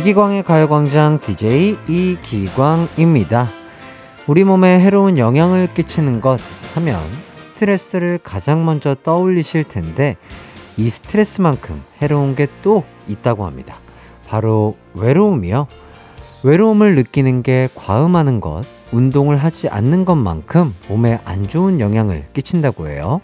이기광의 가요광장 DJ 이기광입니다. 우리 몸에 해로운 영향을 끼치는 것 하면 스트레스를 가장 먼저 떠올리실 텐데 이 스트레스만큼 해로운 게 또 있다고 합니다. 바로 외로움이요. 외로움을 느끼는 게 과음하는 것, 운동을 하지 않는 것만큼 몸에 안 좋은 영향을 끼친다고 해요.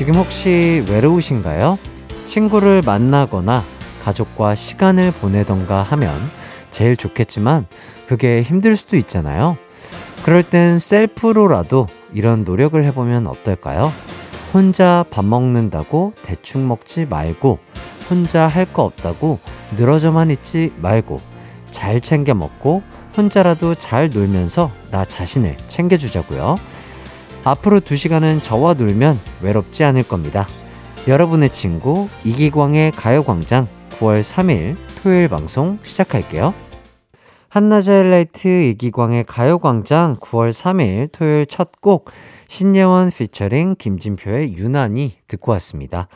지금 혹시 외로우신가요? 친구를 만나거나 가족과 시간을 보내던가 하면 제일 좋겠지만 그게 힘들 수도 있잖아요. 그럴 땐 셀프로라도 이런 노력을 해보면 어떨까요? 혼자 밥 먹는다고 대충 먹지 말고, 혼자 할 거 없다고 늘어져만 있지 말고, 잘 챙겨 먹고, 혼자라도 잘 놀면서 나 자신을 챙겨주자고요. 앞으로 두 시간은 저와 놀면 외롭지 않을 겁니다. 여러분의 친구 이기광의 가요광장 9월 3일 토요일 방송 시작할게요. 한낮의 하이라이트 이기광의 가요광장 9월 3일 토요일 첫 곡 신예원 피처링 김진표의 유난히 듣고 왔습니다.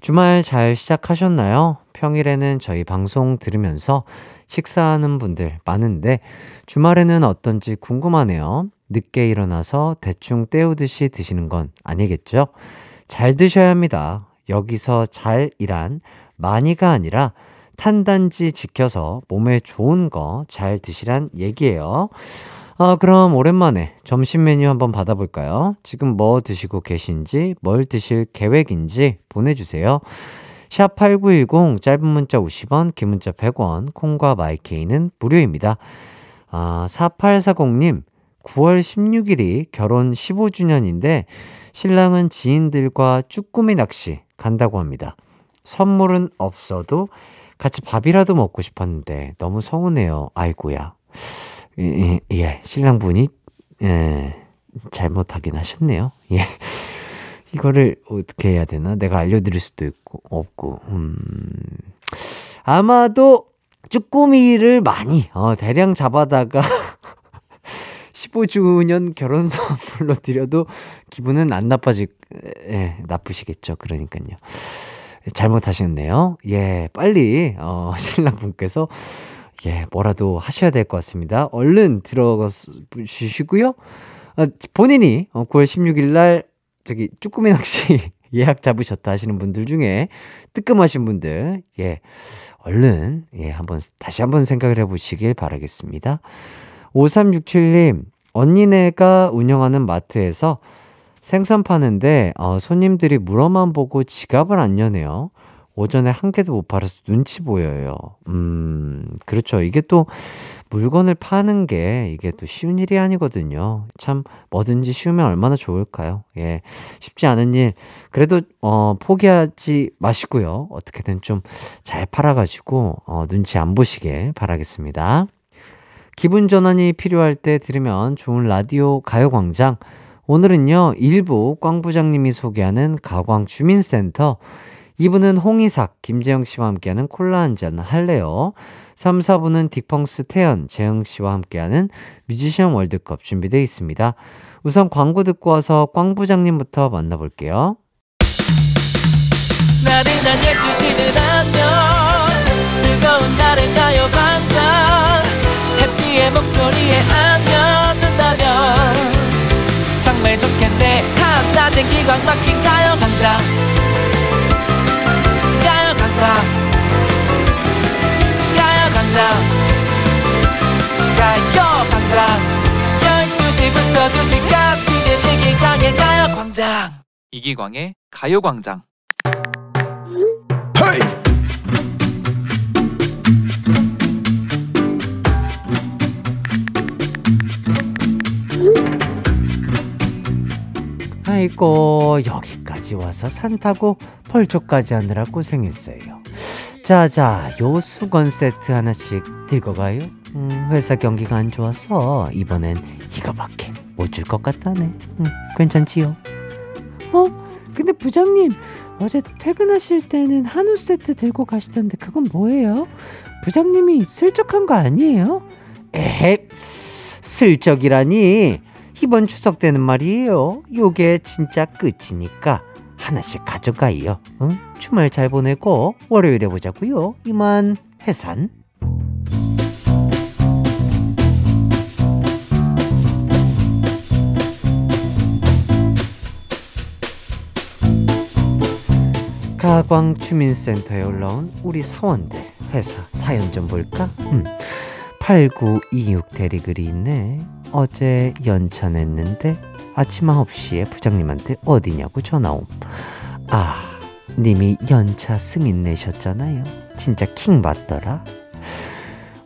주말 잘 시작하셨나요? 평일에는 저희 방송 들으면서 식사하는 분들 많은데 주말에는 어떤지 궁금하네요. 늦게 일어나서 대충 때우듯이 드시는 건 아니겠죠? 잘 드셔야 합니다. 여기서 잘이란 많이가 아니라 탄단지 지켜서 몸에 좋은 거 잘 드시란 얘기예요. 아, 그럼 오랜만에 점심 메뉴 한번 받아볼까요? 지금 뭐 드시고 계신지, 뭘 드실 계획인지 보내주세요. 샵8910 짧은 문자 50원, 긴 문자 100원, 콩과 마이케이는 무료입니다. 아, 4840님, 9월 16일이 결혼 15주년인데 신랑은 지인들과 쭈꾸미 낚시 간다고 합니다. 선물은 없어도 같이 밥이라도 먹고 싶었는데 너무 서운해요. 아이고야. 예, 예 신랑분이 예, 잘못하긴 하셨네요. 예. 이거를 어떻게 해야 되나? 내가 알려드릴 수도 있고, 없고, 음. 아마도 쭈꾸미를 많이, 어, 대량 잡아다가 15주년 결혼 선물로 드려도 기분은 안 나빠지, 예, 나쁘시겠죠. 그러니까요. 잘못하셨네요. 예, 빨리, 어, 신랑분께서, 예, 뭐라도 하셔야 될 것 같습니다. 얼른 들어가 주시고요. 아, 본인이 9월 어, 16일 날, 저기, 쭈꾸미 낚시 예약 잡으셨다 하시는 분들 중에 뜨끔하신 분들, 예, 얼른, 예, 한번, 다시 한번 생각을 해보시길 바라겠습니다. 5367님, 언니네가 운영하는 마트에서 생선 파는데 어, 손님들이 물어만 보고 지갑을 안 여네요. 오전에 한 개도 못 팔아서 눈치 보여요. 음, 그렇죠. 이게 또 물건을 파는 게 이게 또 쉬운 일이 아니거든요. 참 뭐든지 쉬우면 얼마나 좋을까요? 예. 쉽지 않은 일. 그래도 어 포기하지 마시고요. 어떻게든 좀 잘 팔아 가지고 어 눈치 안 보시게 바라겠습니다. 기분 전환이 필요할 때 들으면 좋은 라디오 가요광장. 오늘은요, 일부 꽝 부장님이 소개하는 가광 주민센터. 2부는 홍이삭, 김재영 씨와 함께하는 콜라 한 잔 할래요. 3, 4부는 딕펑스 태연, 재영 씨와 함께하는 뮤지션 월드컵 준비되어 있습니다. 우선 광고 듣고 와서 꽝 부장님부터 만나볼게요. 나른한 12시는 안녕 즐거운 날을 목소리에 안겨준다면 정말 좋겠네. 한낮엔 기광 막힌 가요광장 가요광장 가요광장 가요광장 12시부터 2시까지 이기광의 가요 광장. 이기광의 가요 광장. 헤이! 아이고 여기까지 와서 산 타고 펄쩍까지 하느라 고생했어요. 자자 요 수건 세트 하나씩 들고 가요. 음, 회사 경기가 안 좋아서 이번엔 이거밖에 못 줄 것 같다네. 음, 괜찮지요? 어? 근데 부장님 어제 퇴근하실 때는 한우 세트 들고 가시던데 그건 뭐예요? 부장님이 슬쩍한 거 아니에요? 에헤, 슬쩍이라니. 이번 추석 때는 말이에요. 요게 진짜 끝이니까 하나씩 가져가요. 응? 주말 잘 보내고 월요일에 보자고요. 이만 해산. 가광주민센터에 올라온 우리 사원들 회사 사연 좀 볼까? 음. 8926 대리글이 있네. 어제 연차 냈는데 아침 9시에 부장님한테 어디냐고 전화옴. 아, 님이 연차 승인 내셨잖아요. 진짜 킹 받더라.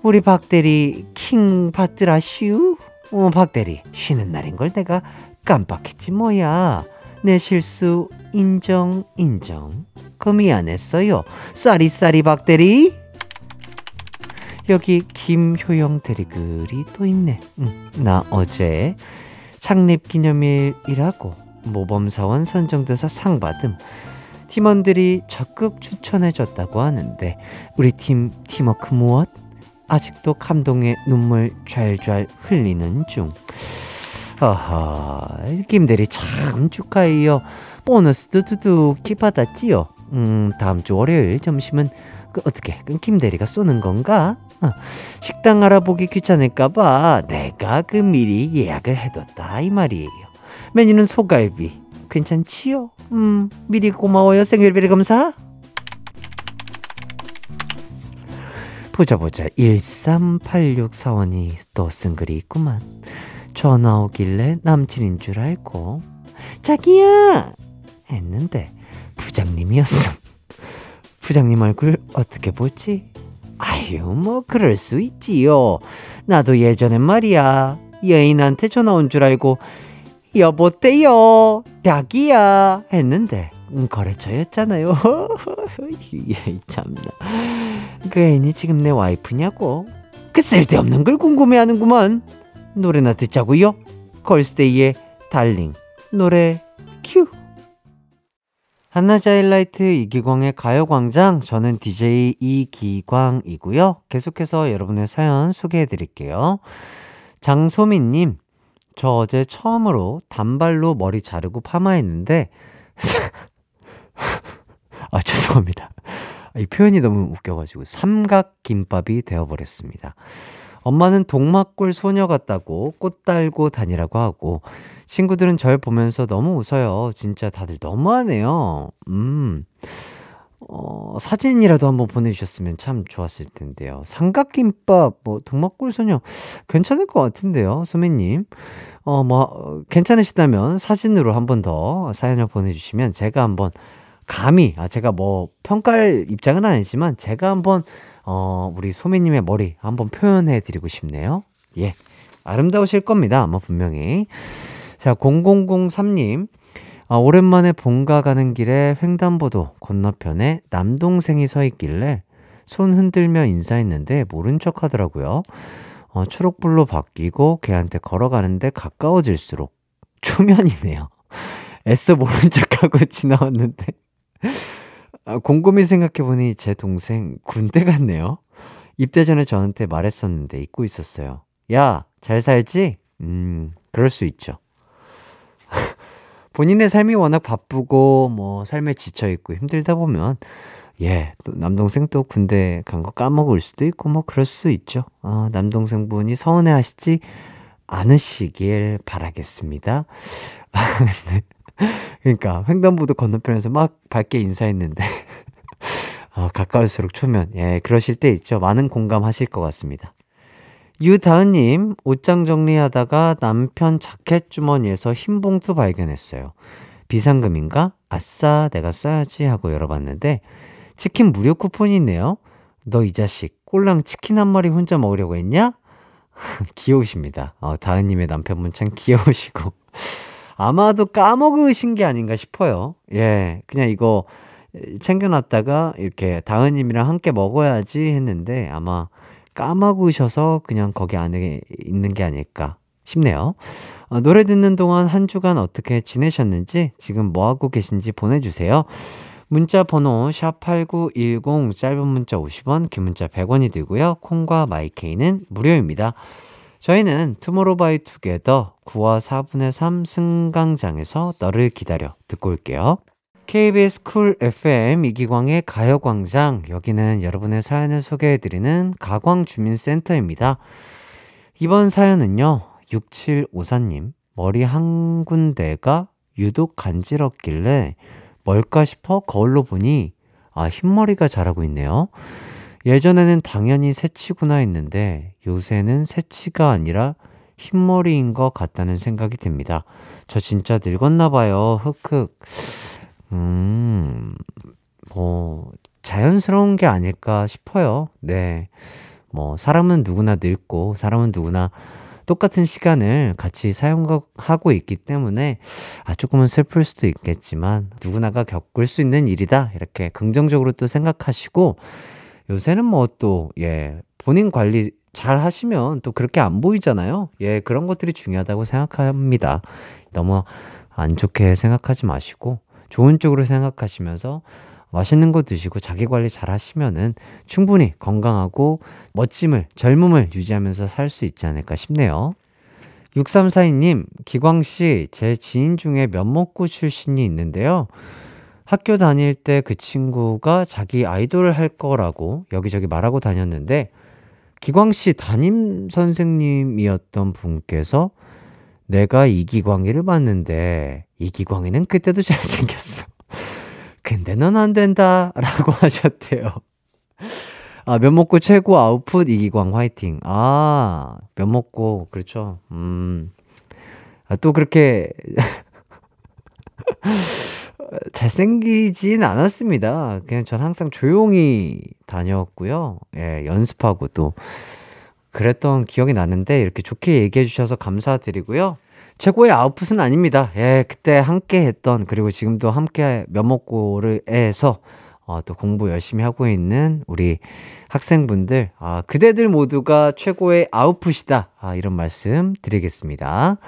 우리 박대리 킹 받더라 슈. 어, 박대리 쉬는 날인 걸 내가 깜빡했지 뭐야. 내 실수 인정 인정. 그 미안했어요. 쌀이쌀이 박대리. 여기 김효영 대리글이 또 있네. 응, 나 어제 창립 기념일이라고 모범사원 선정돼서 상 받음. 팀원들이 적극 추천해줬다고 하는데 우리 팀 팀워크 무엇? 아직도 감동의 눈물 좔좔 흘리는 중. 어허, 김대리 참 축하해요. 보너스도 두둑히 받았지요. 음, 다음 주 월요일 점심은 그 어떻게 그 김대리가 쏘는 건가? 어, 식당 알아보기 귀찮을까봐 내가 그 미리 예약을 해뒀다 이 말이에요. 메뉴는 소갈비. 괜찮지요? 음, 미리 고마워요 생일비리 검사. 보자 보자 1386 사원이 또 쓴 글이 있구만. 전화 오길래 남친인 줄 알고 자기야 했는데 부장님이었음. 부장님 얼굴 어떻게 보지? 아유, 뭐, 그럴 수 있지요. 나도 예전엔 말이야. 여인한테 전화 온 줄 알고, 여보때요, 닭이야. 했는데, 음, 거래처였잖아요. 예, 참나. 그 애인이 지금 내 와이프냐고? 그 쓸데없는 걸 궁금해하는구만. 노래나 듣자고요. 걸스데이의 달링. 노래 큐. 한낮 하이라이트 이기광의 가요광장 저는 DJ 이기광이고요. 계속해서 여러분의 사연 소개해 드릴게요. 장소민님, 저 어제 처음으로 단발로 머리 자르고 파마했는데 아 죄송합니다. 이 표현이 너무 웃겨가지고 삼각 김밥이 되어버렸습니다. 엄마는 동막골 소녀 같다고 꽃 달고 다니라고 하고 친구들은 절 보면서 너무 웃어요. 진짜 다들 너무하네요. 음. 어, 사진이라도 한번 보내주셨으면 참 좋았을 텐데요. 삼각김밥, 뭐, 동막골소녀, 괜찮을 것 같은데요, 소매님. 어, 뭐, 괜찮으시다면 사진으로 한 번 더 사연을 보내주시면 제가 한번 감히, 아, 제가 뭐, 평가할 입장은 아니지만 제가 한번, 어, 우리 소매님의 머리 한번 표현해 드리고 싶네요. 예. 아름다우실 겁니다, 아마 분명히. 자, 0003님. 아, 오랜만에 본가 가는 길에 횡단보도 건너편에 남동생이 서 있길래 손 흔들며 인사했는데 모른 척 하더라고요. 어, 초록불로 바뀌고 걔한테 걸어가는데 가까워질수록 초면이네요. 애써 모른 척하고 지나왔는데 아, 곰곰이 생각해보니 제 동생 군대 갔네요. 입대 전에 저한테 말했었는데 잊고 있었어요. 야, 잘 살지? 음, 그럴 수 있죠. 본인의 삶이 워낙 바쁘고 뭐 삶에 지쳐 있고 힘들다 보면 예, 또 남동생 또 군대 간 거 까먹을 수도 있고 뭐 그럴 수 있죠. 어, 남동생분이 서운해 하시지 않으시길 바라겠습니다. 네. 그러니까 횡단보도 건너편에서 막 밝게 인사했는데 어, 가까울수록 초면 예, 그러실 때 있죠. 많은 공감하실 것 같습니다. 유다은님, 옷장 정리하다가 남편 자켓 주머니에서 흰 봉투 발견했어요. 비상금인가? 아싸, 내가 써야지 하고 열어봤는데, 치킨 무료 쿠폰이 있네요. 너 이 자식, 꼴랑 치킨 한 마리 혼자 먹으려고 했냐? 귀여우십니다. 어, 다은님의 남편분 참 귀여우시고. 아마도 까먹으신 게 아닌가 싶어요. 예, 그냥 이거 챙겨놨다가 이렇게 다은님이랑 함께 먹어야지 했는데 아마 까먹으셔서 그냥 거기 안에 있는 게 아닐까 싶네요. 어, 노래 듣는 동안 한 주간 어떻게 지내셨는지, 지금 뭐 하고 계신지 보내주세요. 문자 번호 샵8910 짧은 문자 50원, 긴 문자 100원이 들고요. 콩과 마이케이는 무료입니다. 저희는 투모로우바이투게더 9화 4분의 3 승강장에서 너를 기다려 듣고 올게요. KBS 쿨 FM 이기광의 가요광장 여기는 여러분의 사연을 소개해드리는 가광주민센터입니다. 이번 사연은요 6754님 머리 한 군데가 유독 간지럽길래 뭘까 싶어 거울로 보니 아 흰머리가 자라고 있네요. 예전에는 당연히 새치구나 했는데 요새는 새치가 아니라 흰머리인 것 같다는 생각이 듭니다. 저 진짜 늙었나 봐요. 흑흑. 음, 뭐, 자연스러운 게 아닐까 싶어요. 네. 뭐, 사람은 누구나 늙고, 사람은 누구나 똑같은 시간을 같이 사용하고 있기 때문에 아, 조금은 슬플 수도 있겠지만 누구나가 겪을 수 있는 일이다. 이렇게 긍정적으로 또 생각하시고 요새는 뭐 또, 예, 본인 관리 잘 하시면 또 그렇게 안 보이잖아요. 예, 그런 것들이 중요하다고 생각합니다. 너무 안 좋게 생각하지 마시고 좋은 쪽으로 생각하시면서 맛있는 거 드시고 자기 관리 잘 하시면은 충분히 건강하고 멋짐을, 젊음을 유지하면서 살 수 있지 않을까 싶네요. 6342님, 기광씨, 제 지인 중에 면목구 출신이 있는데요. 학교 다닐 때 그 친구가 자기 아이돌을 할 거라고 여기저기 말하고 다녔는데, 기광씨 담임 선생님이었던 분께서 내가 이기광이를 봤는데, 이기광이는 그때도 잘생겼어. 근데 넌 안 된다. 라고 하셨대요. 아, 면목고 최고 아웃풋 이기광 화이팅. 아, 면목고, 그렇죠. 음. 아, 또 그렇게 잘생기진 않았습니다. 그냥 전 항상 조용히 다녔고요. 예, 연습하고 또 그랬던 기억이 나는데 이렇게 좋게 얘기해 주셔서 감사드리고요. 최고의 아웃풋은 아닙니다. 예, 그때 함께 했던, 그리고 지금도 함께 면목고를 해서, 어, 또 공부 열심히 하고 있는 우리 학생분들, 아, 그대들 모두가 최고의 아웃풋이다. 아, 이런 말씀 드리겠습니다.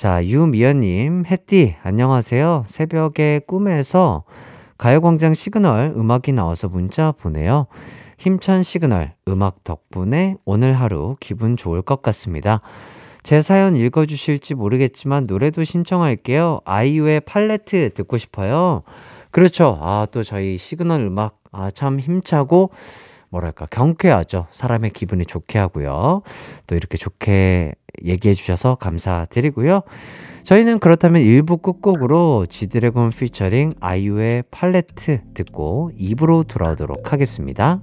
자, 유미연님, 햇띠, 안녕하세요. 새벽에 꿈에서 가요광장 시그널 음악이 나와서 문자 보내요. 힘찬 시그널 음악 덕분에 오늘 하루 기분 좋을 것 같습니다. 제 사연 읽어주실지 모르겠지만 노래도 신청할게요. 아이유의 팔레트 듣고 싶어요. 그렇죠. 아, 또 저희 시그널 음악, 아, 참 힘차고, 뭐랄까, 경쾌하죠. 사람의 기분이 좋게 하고요. 또 이렇게 좋게 얘기해 주셔서 감사드리고요. 저희는 그렇다면 1부 끝곡으로 지드래곤 피처링 아이유의 팔레트 듣고 2부로 돌아오도록 하겠습니다.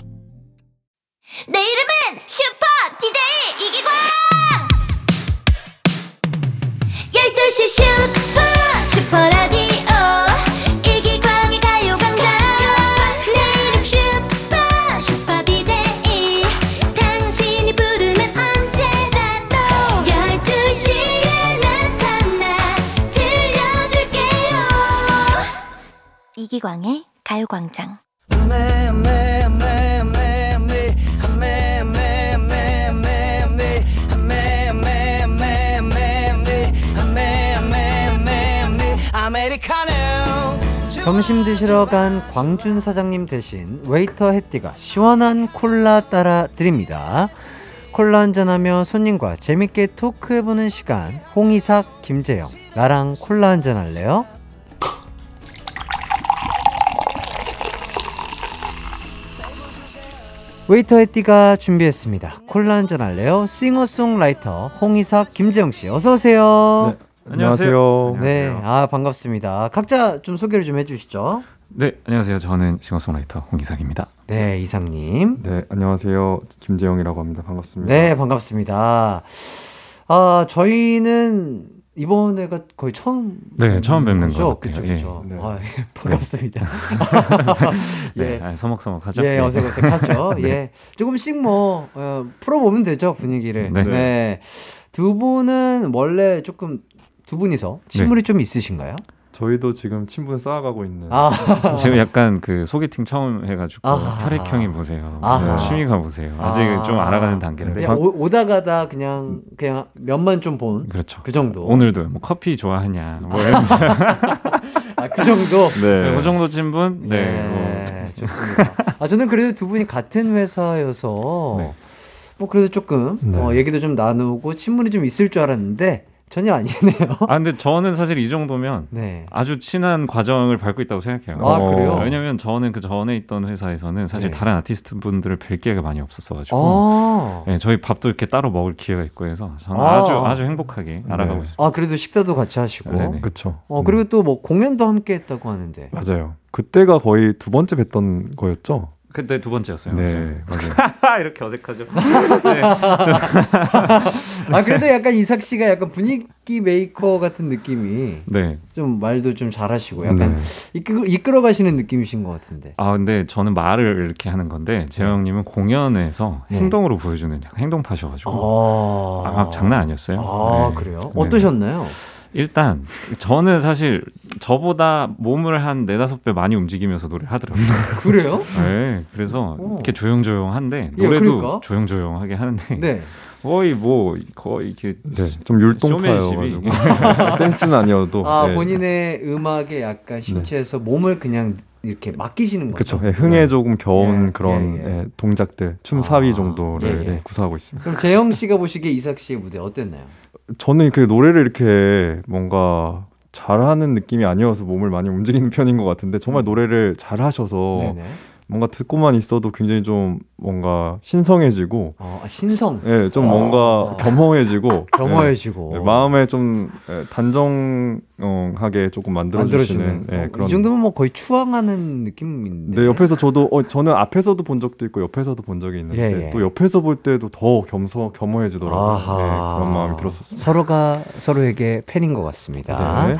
내 이름은 슈퍼 DJ 이기광 12시 슈퍼 이기광의 가요광장 점심 드시러 간 광준 사장님 대신 웨이터 햇띠가 시원한 콜라 따라 드립니다. 콜라 한잔하며 손님과 재밌게 토크해보는 시간 홍이삭 김재영 나랑 콜라 한잔 할래요? 웨이터 햇띠가 준비했습니다. 콜라 한잔 할래요? 싱어송라이터 홍이삭 김재영 씨 어서 오세요. 네, 안녕하세요. 네, 아 반갑습니다. 각자 좀 소개를 좀 해주시죠. 네, 안녕하세요. 저는 싱어송라이터 홍이삭입니다. 네, 이삭님. 네, 안녕하세요. 김재영이라고 합니다. 반갑습니다. 네, 반갑습니다. 아, 저희는 이번에가 거의 처음. 네, 처음 뵙는 거죠? 그쵸, 그쵸. 예. 네. 아, 예, 반갑습니다. 네, 예. 아, 서먹서먹하죠? 예, 네. 어색어색하죠. 네. 예. 조금씩 뭐, 어, 풀어보면 되죠, 분위기를. 네. 네. 두 분은 원래 조금 두 분이서 친분이 좀 있으신가요? 저희도 지금 친분을 쌓아가고 있는. 아, 지금 약간 그 소개팅 처음 해가지고 아하. 혈액형이 보세요. 아하. 취미가 보세요. 아직 아. 좀 알아가는 단계인데. 그냥 오, 오다 가다 그냥, 그냥 면만 좀 본. 그렇죠. 그 정도. 오늘도 뭐 커피 좋아하냐 뭐 이러면서 아, 그 정도? 네, 네. 그 정도 친분? 네. 예, 뭐. 좋습니다. 아, 저는 그래도 두 분이 같은 회사여서 네. 뭐 그래도 조금 네. 어, 얘기도 좀 나누고 친분이 좀 있을 줄 알았는데 전혀 아니네요. 아, 근데 저는 사실 이 정도면 네. 아주 친한 과정을 밟고 있다고 생각해요. 아, 그래요? 어, 왜냐면 저는 그 전에 있던 회사에서는 사실 네. 다른 아티스트 분들을 뵐 기회가 많이 없었어가지고. 아, 네, 저희 밥도 이렇게 따로 먹을 기회가 있고 해서 저는 아. 아. 주 아주 행복하게 알아가고 네. 있습니다. 아 그래도 식사도 같이 하시고. 그쵸. 어 음. 그리고 또 뭐 공연도 함께 했다고 하는데. 맞아요. 그때가 거의 두 번째 뵀던 거였죠? 그때 두 번째였어요. 네, 맞아요. 이렇게 어색하죠. 네. 아 그래도 약간 이삭 씨가 약간 분위기 메이커 같은 느낌이 네. 좀 말도 좀 잘하시고 약간 네. 이끌, 이끌어 가시는 느낌이신 것 같은데. 아 근데 저는 말을 이렇게 하는 건데 재영님은 공연에서 네. 행동으로 보여주는 행동파셔가지고 아, 아, 막 장난 아니었어요. 아 네. 그래요? 네. 어떠셨나요? 일단 저는 사실 저보다 몸을 한 네다섯 배 많이 움직이면서 노래를 하더라고요. 그래요? 네, 그래서 오. 이렇게 조용조용한데 예, 노래도 그러니까. 조용조용하게 하는데 네. 거의 뭐 거의 이렇게 네, 좀 율동파여가지고. 댄스는 아니어도 아 네. 본인의 음악에 약간 심취해서 몸을 그냥 이렇게 맡기시는 거죠. 그쵸. 예, 흥에 조금 겨운 예, 그런 예, 예. 예, 동작들, 춤 아, 사위 정도를 예, 예. 예, 구사하고 있습니다. 그럼 재영 씨가 보시기에 이삭 씨의 무대 어땠나요? 저는 그 노래를 이렇게 뭔가 잘하는 느낌이 아니어서 몸을 많이 움직이는 편인 것 같은데 정말 노래를 잘하셔서 네네. 뭔가 듣고만 있어도 굉장히 좀 뭔가 신성해지고 어, 아, 신성, 예, 좀 어. 뭔가 겸허해지고 겸허해지고 예, 마음에 좀 예, 단정하게 조금 만들어주시는. 예, 어, 그런 이 정도면 뭐 거의 추앙하는 느낌인데. 네, 옆에서 저도 어, 저는 앞에서도 본 적도 있고 옆에서도 본 적이 있는데 예, 예. 또 옆에서 볼 때도 더 겸서 겸허해지더라고요. 네, 그런 마음이 들었었어요. 서로가 서로에게 팬인 것 같습니다. 네.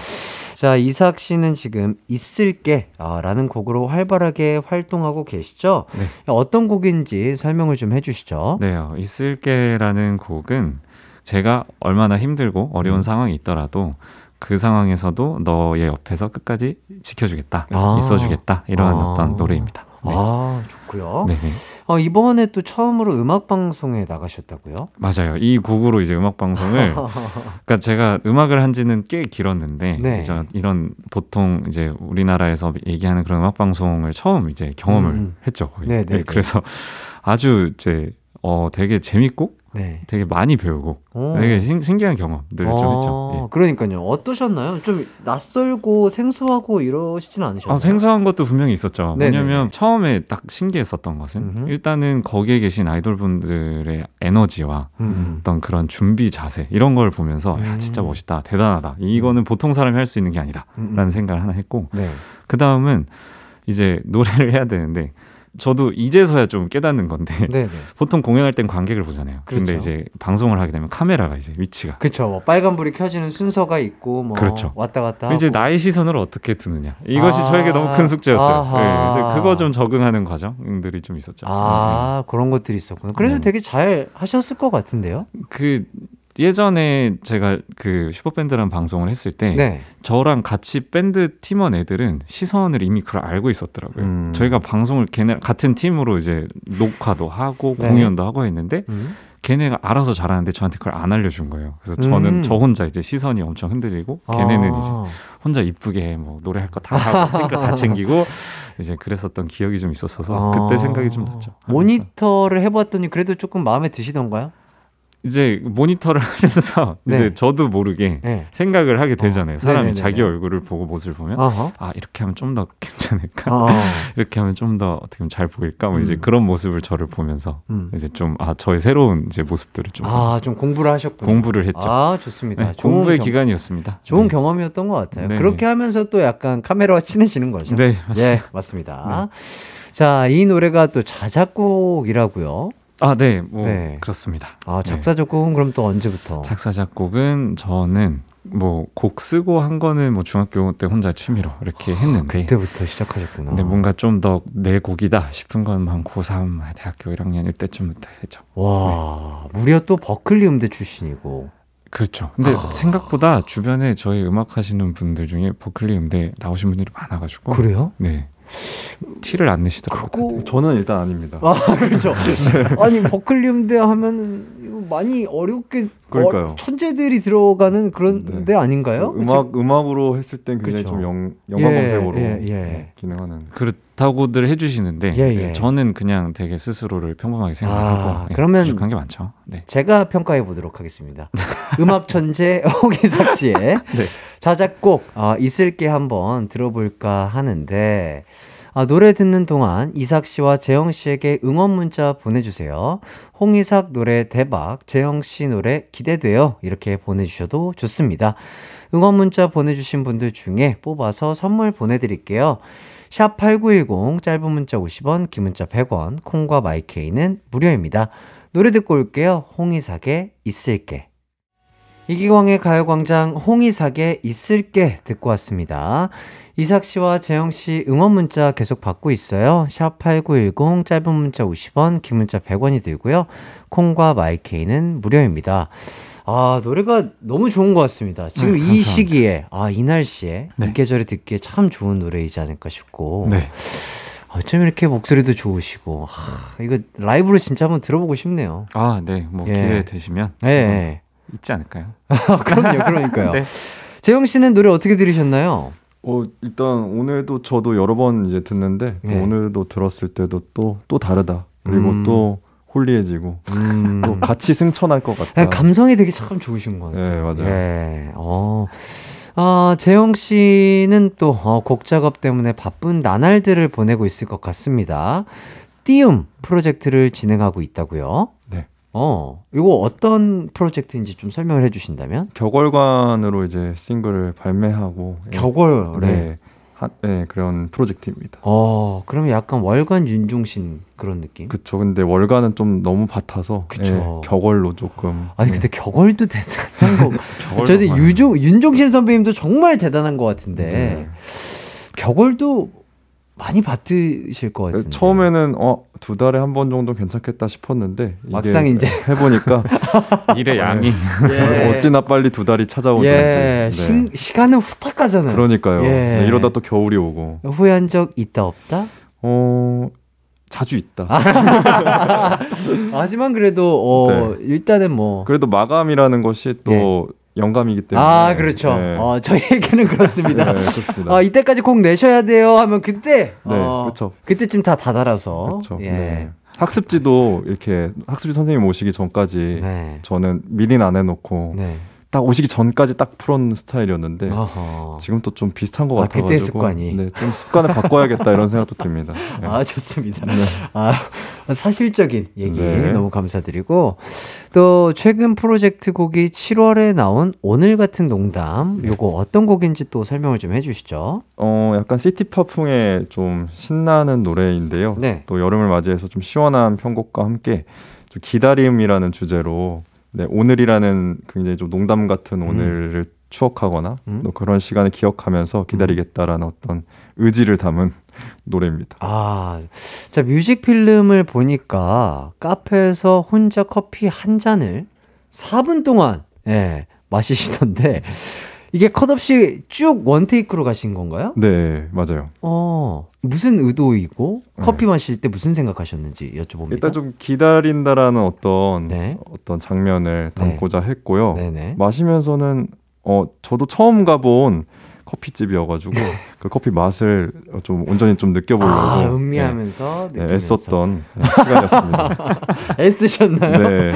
자, 이삭 씨는 지금 있을게 아, 라는 곡으로 활발하게 활동하고 계시죠? 네. 어떤 곡인지 설명을 좀 해주시죠. 네요. 있을게라는 곡은 제가 얼마나 힘들고 어려운 음. 상황이 있더라도 그 상황에서도 너의 옆에서 끝까지 지켜주겠다, 아. 있어주겠다 이런 아. 어떤 노래입니다. 네. 아, 좋고요. 네, 어, 이번에 또 처음으로 음악 방송에 나가셨다고요? 맞아요. 이 곡으로 이제 음악 방송을 그러니까 제가 음악을 한 지는 꽤 길었는데 네. 이제 이런 보통 이제 우리나라에서 얘기하는 그런 음악 방송을 처음 이제 경험을 음. 했죠. 거의. 네, 네, 네. 그래서 아주 이제 어 되게 재밌고 네. 되게 많이 배우고 오. 되게 신, 신기한 경험들을 좀 어, 했죠. 예. 그러니까요. 어떠셨나요? 좀 낯설고 생소하고 이러시진 않으셨나요? 아, 생소한 것도 분명히 있었죠. 네네네. 뭐냐면 처음에 딱 신기했었던 것은 음흠. 일단은 거기에 계신 아이돌분들의 에너지와 음. 어떤 그런 준비 자세 이런 걸 보면서 야 음. 진짜 멋있다 대단하다 이거는 보통 사람이 할 수 있는 게 아니다라는 음. 생각을 하나 했고 네. 그 다음은 이제 노래를 해야 되는데 저도 이제서야 좀 깨닫는 건데 네, 네. 보통 공연할 땐 관객을 보잖아요. 근데 그렇죠. 이제 방송을 하게 되면 카메라가 이제 위치가 그쵸. 뭐 빨간불이 켜지는 순서가 있고, 뭐. 그렇죠. 왔다 갔다. 이제 하고. 나의 시선을 어떻게 두느냐 이것이 아. 저에게 너무 큰 숙제였어요. 아하. 네, 그래서 그거 좀 적응하는 과정들이 좀 있었죠. 아, 그런 것들이 있었구나. 그래도 네. 되게 잘 하셨을 것 같은데요? 그 예전에 제가 그 슈퍼밴드라는 방송을 했을 때 네. 저랑 같이 밴드 팀원 애들은 시선을 이미 그걸 알고 있었더라고요. 음. 저희가 방송을 걔네 같은 팀으로 이제 녹화도 하고 네. 공연도 하고 했는데 음. 걔네가 알아서 잘하는데 저한테 그걸 안 알려준 거예요. 그래서 저는 음. 저 혼자 이제 시선이 엄청 흔들리고 걔네는 아. 이제 혼자 이쁘게 뭐 노래할 거 다 하고 챙겨 다 챙기고 이제 그랬었던 기억이 좀 있었어서 아. 그때 생각이 좀 났죠. 모니터를 해봤더니 그래도 조금 마음에 드시던가요? 이제 모니터를 하면서 네. 이제 저도 모르게 네. 생각을 하게 되잖아요. 어. 사람이 네네네네. 자기 얼굴을 보고 모습을 보면 어허. 아 이렇게 하면 좀 더 괜찮을까? 어. 이렇게 하면 좀 더 어떻게 보면 잘 보일까? 뭐 이제 음. 그런 모습을 저를 보면서 음. 이제 좀 아 저의 새로운 이제 모습들을 좀 아, 좀 공부를 하셨군요. 공부를 했죠. 아, 좋습니다. 네, 좋은 공부의 경- 기간이었습니다. 좋은 네. 경험이었던 것 같아요. 네네. 그렇게 하면서 또 약간 카메라와 친해지는 거죠. 네, 맞습니다. 예, 맞습니다. 자, 이 노래가 또 자작곡이라고요. 아, 네, 뭐 네. 그렇습니다. 아, 네. 작사 작곡은 그럼 또 언제부터? 작사 작곡은 저는 뭐 곡 쓰고 한 거는 뭐 중학교 때 혼자 취미로 이렇게 했는데 아, 그때부터 시작하셨구나. 근데 뭔가 좀 더 내 곡이다 싶은 건한 고3 대학교 1학년 이때쯤부터 했죠. 와, 무려 또 버클리 음대 출신이고. 그렇죠. 근데 아. 생각보다 주변에 저희 음악 하시는 분들 중에 버클리 음대 나오신 분들이 많아가지고 그래요? 네 티를 안 내시더라고요. 그거. 저는 일단 아닙니다. 아, 그렇죠. 아니, 버클리 음대 하면은 이거 많이 어렵게 그러니까요. 어, 천재들이 들어가는 그런 네. 데 아닌가요? 음악 음악으로 했을 땐 굉장히 그쵸. 좀 영, 영화 예, 검색어로 예, 예. 네, 기능하는. 그렇 다고들 해주시는데 예, 네, 예. 저는 그냥 되게 스스로를 평범하게 생각하고 아, 예, 그러면- 부족한 게 많죠. 네. 제가 평가해 보도록 하겠습니다. 음악 천재 홍희석 씨의 네. 자작곡 어, 있을게 한번 들어볼까 하는데 아, 노래 듣는 동안 이삭 씨와 재영 씨에게 응원 문자 보내주세요. 홍이삭 노래 대박, 재영 씨 노래 기대돼요. 이렇게 보내주셔도 좋습니다. 응원 문자 보내주신 분들 중에 뽑아서 선물 보내드릴게요. 샵 8910 짧은 문자 50원, 긴 문자 100원, 콩과 마이케이는 무료입니다. 노래 듣고 올게요. 홍이삭의 있을게. 이기광의 가요광장 홍이삭의 있을게 듣고 왔습니다. 이삭 씨와 재영 씨 응원 문자 계속 받고 있어요. 샵 8910 짧은 문자 50원, 긴 문자 100원이 들고요. 콩과 마이케이는 무료입니다. 아, 노래가 너무 좋은 것 같습니다. 지금 네, 이 감사합니다. 시기에, 아, 이 날씨에, 네. 이 계절에 듣기에 참 좋은 노래이지 않을까 싶고. 네. 어쩜 이렇게 목소리도 좋으시고, 하, 이거 라이브로 진짜 한번 들어보고 싶네요. 아, 네. 뭐 예. 기회 되시면 예, 예. 있지 않을까요? 그럼요, 그러니까요. 네. 재영 씨는 노래 어떻게 들으셨나요? 어 일단 오늘도 저도 여러 번 이제 듣는데 네. 오늘도 들었을 때도 또 또 다르다. 그리고 음. 또 홀리해지고 음. 또 같이 승천할 것 같다. 그냥 감성이 되게 참 좋으신 것 같아요. 네 맞아요. 예. 어. 아, 재영 씨는 또, 어, 곡 작업 때문에 바쁜 나날들을 보내고 있을 것 같습니다. 띄움 프로젝트를 진행하고 있다고요? 네. 어, 이거 어떤 프로젝트인지 좀 설명을 해주신다면? 격월관으로 이제 싱글을 발매하고 예, 격월에. 네, 한, 네 그런 프로젝트입니다. 어, 그러면 약간 월간 윤종신 그런 느낌? 그쵸. 근데 월간은 좀 너무 밭아서 그쵸. 예, 격월로 조금. 아니, 네. 근데 격월도 대단한 거. 겨울 저도. 유종, 윤종신 선배님도 정말 대단한 것 같은데, 네. 격월도 많이 받으실 것 같은데. 처음에는 어두 달에 한 번 정도 괜찮겠다 싶었는데 이게 막상 이제. 해보니까 일의 양이 예. 어찌나 빨리 두 달이 찾아오는지. 예, 네. 시, 시간은 후딱 가잖아요. 그러니까요. 예. 네, 이러다 또 겨울이 오고. 후회한 적 있다 없다? 어 자주 있다. 하지만 그래도 어, 네. 일단은 뭐 그래도 마감이라는 것이 또 영감이기 때문에. 아, 그렇죠. 네. 어, 저희에게는 그렇습니다. 네, 그렇습니다. 어, 이때까지 곡 내셔야 돼요 하면 그때 네, 어, 그렇죠. 그때쯤 다 다달아서 그렇죠. 예. 네. 학습지도 이렇게 학습지 선생님 오시기 전까지 네. 저는 미리는 안 해놓고 네. 딱 오시기 전까지 딱 풀어놓는 스타일이었는데 어허. 지금 또 좀 비슷한 것 아, 같아가지고 그때의 습관이. 네, 좀 습관을 바꿔야겠다 이런 생각도 듭니다. 네. 아, 좋습니다. 아, 사실적인 얘기 네. 너무 감사드리고, 또, 최근 프로젝트 곡이 7월에 나온 오늘 같은 농담, 네. 요거 어떤 곡인지 또 설명을 좀 해주시죠. 어, 약간 시티팝풍의 좀 신나는 노래인데요. 네. 또 여름을 맞이해서 좀 시원한 편곡과 함께 좀 기다림이라는 주제로 네, 오늘이라는 굉장히 좀 농담 같은 오늘을 추억하거나 음. 또 그런 시간을 기억하면서 기다리겠다라는 어떤 의지를 담은 노래입니다. 아, 자, 뮤직필름을 보니까 카페에서 혼자 커피 한 잔을 4분 동안, 예, 마시시던데, 이게 컷없이 쭉 원테이크로 가신 건가요? 네, 맞아요. 어, 무슨 의도이고, 커피 마실 때 무슨 생각하셨는지 여쭤봅니다. 일단 좀 기다린다라는 어떤 네. 어떤 장면을 담고자 했고요. 네네. 마시면서는 어 저도 처음 가본 커피집이어가지고 그 커피 맛을 좀 온전히 좀 느껴보려고 아, 네, 음미하면서 네, 느끼면서. 애썼던 네, 시간이었습니다. 애쓰셨나요? 네,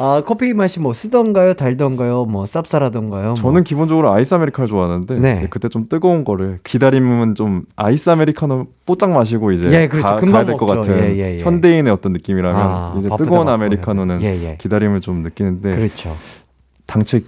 아, 커피 맛이 뭐 쓰던가요? 달던가요? 뭐 쌉쌀하던가요? 저는 뭐. 기본적으로 아이스 아메리카노 좋아하는데 네. 네, 그때 좀 뜨거운 거를 기다리면 좀 아이스 아메리카노 뽀짝 마시고 이제 예, 그렇죠. 가, 금방 야될 것 먹죠. 같은 예, 예, 예. 현대인의 어떤 느낌이라면 아, 이제 뜨거운. 아메리카노는 예, 예. 기다림을 좀 느끼는데 그렇죠. 당최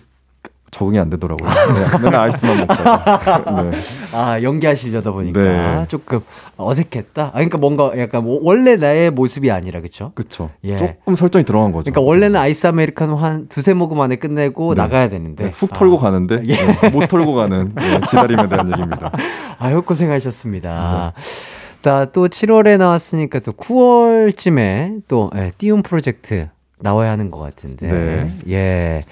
적응이 안 되더라고요. 네, 맨날 아이스만 먹다가. 네. 아, 연기하시려다 보니까 네. 조금 어색했다. 아, 그러니까 뭔가 약간 뭐 원래 나의 모습이 아니라, 그쵸? 그쵸. 예. 조금 설정이 들어간 거죠. 그러니까 원래는 아이스 아메리카노 한 두세 모금 안에 끝내고 네. 나가야 되는데. 네, 훅 털고 아, 가는데 예. 네, 못 털고 가는 네, 기다림에 대한 얘기입니다. 아유, 고생하셨습니다. 자, 또 7월에 나왔으니까 또 9월쯤에 또 예, 띄움 프로젝트 나와야 하는 것 같은데. 네. 예.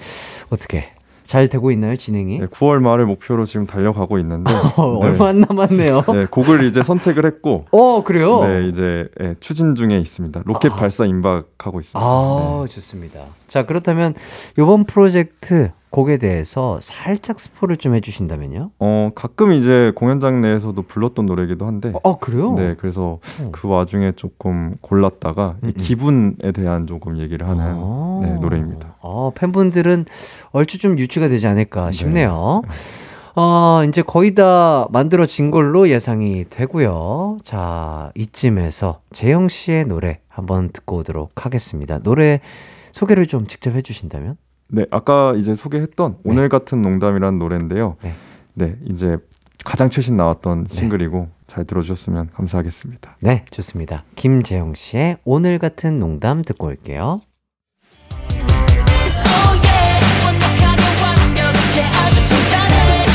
어떻게 잘 되고 있나요, 진행이? 네, 9월 말을 목표로 지금 달려가고 있는데 어, 얼마 안 남았네요. 네, 곡을 이제 선택을 했고 어, 그래요? 네, 이제 예, 추진 중에 있습니다. 로켓 아. 발사 임박하고 있습니다. 아, 네. 좋습니다. 자, 그렇다면 이번 프로젝트 곡에 대해서 살짝 스포를 좀 해주신다면요? 어, 가끔 이제 공연장 내에서도 불렀던 노래이기도 한데 어, 그래요? 네, 그래서 어. 그 와중에 조금 골랐다가 이 음, 음. 기분에 대한 조금 얘기를 하는 아. 네, 노래입니다. 어, 팬분들은 얼추 좀 유추가 되지 않을까 네. 싶네요. 어, 이제 거의 다 만들어진 걸로 예상이 되고요. 자, 이쯤에서 재영 씨의 노래 한번 듣고 오도록 하겠습니다. 노래 소개를 좀 직접 해주신다면? 네, 아까 이제 소개했던 네. 오늘 같은 농담이라는 노래인데요. 네. 네, 이제 가장 최신 나왔던 네. 싱글이고 잘 들어주셨으면 감사하겠습니다. 네, 좋습니다. 김재영 씨의 오늘 같은 농담 듣고 올게요. 완벽하게 완벽해 아주 칭찬해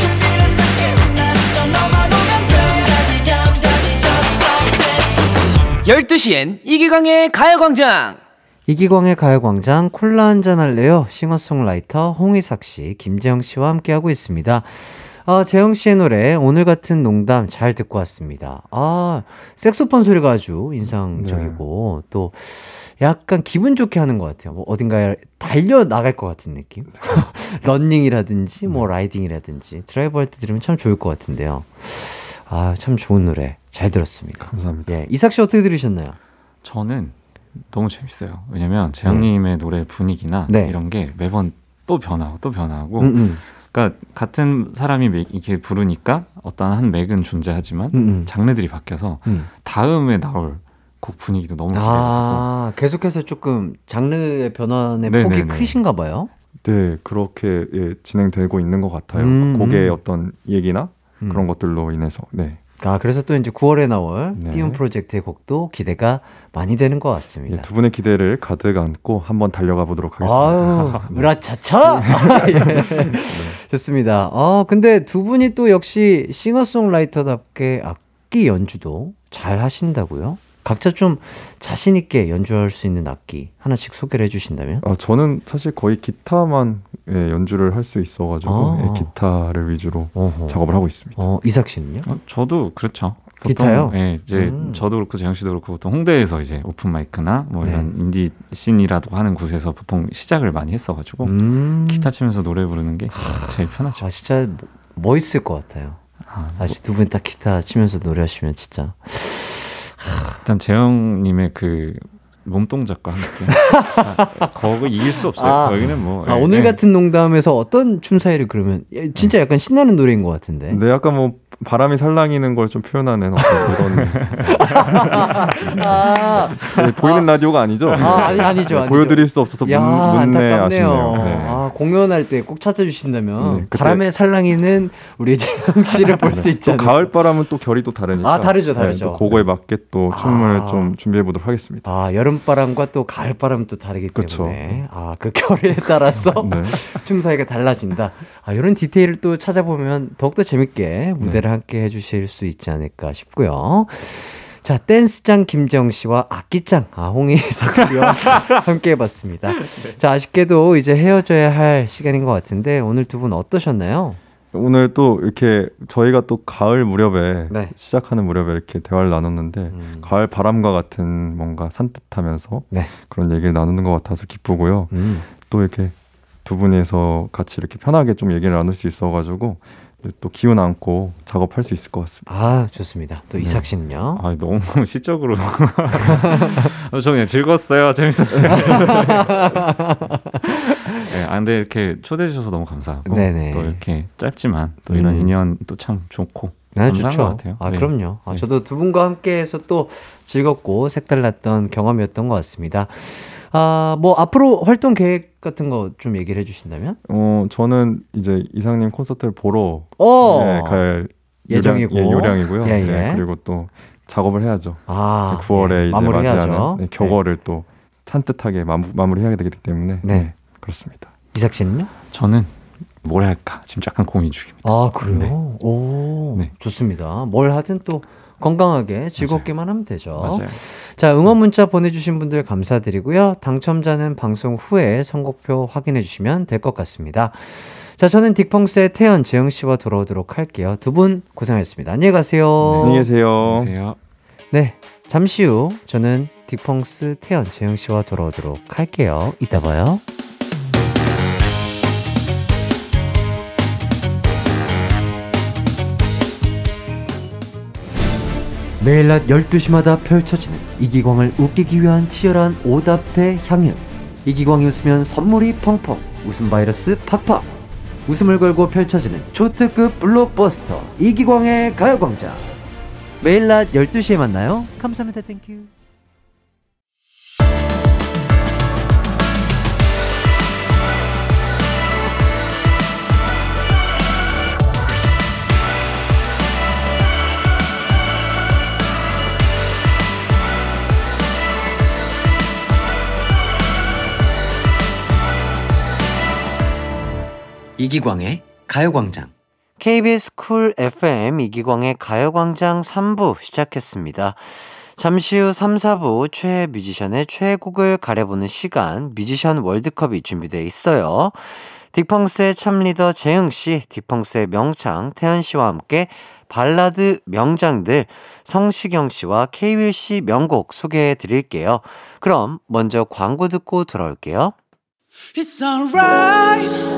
준비는 늦게 끝났어 너만 오면 돼 Daddy daddy just like that 12시엔 이기광의 가요광장 이기광의 가요광장 콜라 한잔 할래요? 싱어송라이터 홍희삭 씨, 김재영 씨와 함께하고 있습니다. 아, 재영 씨의 노래 오늘 같은 농담 잘 듣고 왔습니다. 아, 색소폰 소리가 아주 인상적이고 또 약간 기분 좋게 하는 것 같아요. 뭐 어딘가에 달려 나갈 것 같은 느낌. 런닝이라든지 뭐 라이딩이라든지 드라이브 할 때 들으면 참 좋을 것 같은데요. 아, 참 좋은 노래 잘 들었습니다. 감사합니다. 예, 이삭 씨 어떻게 들으셨나요? 저는 너무 재밌어요. 왜냐면 재영님의 노래 분위기나 네. 이런 게 매번 또 변하고 또 변하고. 음, 음, 그러니까 같은 사람이 맥- 이렇게 부르니까 어떤 한 맥은 존재하지만 음, 음. 장르들이 바뀌어서 음. 다음에 나올 곡 분위기도 너무 기대가 아, 계속해서 조금 장르의 변환의 네네네. 폭이 크신가 봐요. 네, 그렇게 예, 진행되고 있는 것 같아요. 음, 곡의 음. 어떤 얘기나 음. 그런 것들로 인해서. 네. 아, 그래서 또 이제 9월에 나올 네. 띄움 프로젝트의 곡도 기대가 많이 되는 것 예, 같습니다. 두 분의 기대를 가득 안고 한번 달려가 보도록 하겠습니다. 아유, 으라차차! 예. 좋습니다. 어, 근데 두 분이 또 역시 싱어송라이터답게 악기 연주도 잘 하신다고요? 각자 좀 자신 있게 연주할 수 있는 악기 하나씩 소개를 해주신다면? 아, 저는 사실 거의 기타만 예, 연주를 할 수 있어가지고 아. 예, 기타를 위주로 어허. 작업을 하고 있습니다. 어, 이삭 씨는요? 어, 저도 그렇죠. 보통, 기타요? 예, 이제 음. 저도 그렇고 재영 씨도 그렇고 보통 홍대에서 이제 오픈 마이크나 뭐 네. 이런 인디 씬이라고 하는 곳에서 보통 시작을 많이 했어가지고 음. 기타 치면서 노래 부르는 게 제일 편하죠. 아, 진짜 뭐- 멋있을 것 같아요. 아, 아, 두분딱 기타 치면서 노래하시면 진짜. 일단 재영님의 그 몸동작과 함께 아, 거기 이길 수 없어요. 아. 거기는 뭐 아, 예, 오늘 예. 같은 농담에서 어떤 춤 사이를 그러면 예, 진짜 약간 신나는 노래인 것 같은데. 네, 약간 뭐 바람이 살랑이는 걸 좀 표현하는 어떤 그런 아, 네, 보이는 라디오가 아니죠? 아, 아니, 아니죠. 네, 아니죠. 보여드릴 수 없어서 야, 문, 문내 안타깝네요. 아쉽네요. 네. 아, 공연할 때 꼭 찾아주신다면 네, 그때- 바람의 살랑이는 우리 재영 씨를 볼 수 있지 또 않을까. 가을 바람은 또 결이 또 다르니까. 아, 다르죠, 다르죠. 네, 또 그거에 맞게 또 춤을 아. 좀 준비해 보도록 하겠습니다. 아, 여름 바람과 또 가을 바람 또 다르기 그쵸. 때문에. 아, 그 결에 따라서 네. 춤 사이가 달라진다. 아, 이런 디테일을 또 찾아보면 더욱더 재밌게 무대를 함께 해주실 수 있지 않을까 싶고요. 자, 댄스장 김정 씨와 악기장 아, 홍희석 씨와 함께 해봤습니다. 자, 아쉽게도 이제 헤어져야 할 시간인 것 같은데 오늘 두 분 어떠셨나요? 오늘 또 이렇게 저희가 또 가을 무렵에 네. 시작하는 무렵에 이렇게 대화를 나눴는데 음, 가을 바람과 같은 뭔가 산뜻하면서 네. 그런 얘기를 나누는 것 같아서 기쁘고요. 음, 또 이렇게 두 분이서 같이 이렇게 편하게 좀 얘기를 나눌 수 있어가지고 또 기운 안고 작업할 수 있을 것 같습니다. 아, 좋습니다. 또 이삭 씨는요? 아, 너무 시적으로. 어, 저 그냥 즐거웠어요. 재밌었어요. 네, 아, 근데 이렇게 초대해 주셔서 너무 감사하고 네네. 또 이렇게 짧지만 또 이런 음. 인연 또 참 좋고 네, 좋죠. 것 같아요. 아, 네. 그럼요. 아, 네. 저도 두 분과 함께해서 또 즐겁고 색달랐던 경험이었던 것 같습니다. 아, 뭐 앞으로 활동 계획 같은 거 좀 얘기를 해주신다면? 어 저는 이제 이상님 콘서트를 보러 어, 네, 갈 예정이고. 요량, 예, 요량이고요. 예, 예. 네, 그리고 또 작업을 해야죠. 아, 9월에 네, 이제. 맞이하는 네, 겨거를 또 산뜻하게 마무, 마무 리해야 되기 때문에 네. 네, 그렇습니다. 이삭 씨는요? 저는 뭘 할까 지금 약간 고민 중입니다. 아, 그래요? 오, 네. 좋습니다. 뭘 하든 또 건강하게 즐겁게만 하면 되죠. 맞아요. 자, 응원 문자 보내주신 분들 감사드리고요. 당첨자는 방송 후에 선곡표 확인해 주시면 될 것 같습니다. 자, 저는 딕펑스의 태연, 재영 씨와 돌아오도록 할게요. 두 분 고생하셨습니다. 안녕히 가세요. 안녕히 계세요. 안녕하세요. 네, 잠시 후 저는 딕펑스 태연, 재영 씨와 돌아오도록 할게요. 이따 봐요. 매일 낮 12시마다 펼쳐지는 이기광을 웃기기 위한 치열한 오답대 향연. 이기광이 웃으면 선물이 펑펑, 웃음 바이러스 팍팍. 웃음을 걸고 펼쳐지는 초특급 블록버스터 이기광의 가요광장. 매일 낮 12시에 만나요. 감사합니다. 땡큐. 이기광의 가요광장. KBS 쿨 FM 이기광의 가요광장 3부 시작했습니다. 잠시 후 3, 4부 최애 뮤지션의 최애곡을 가려보는 시간 뮤지션 월드컵이 준비되어 있어요. 딕펑스의 참리더 재흥씨, 딕펑스의 명창 태현씨와 함께 발라드 명장들 성시경씨와 케이윌씨 명곡 소개해 드릴게요. 그럼 먼저 광고 듣고 돌아올게요. It's alright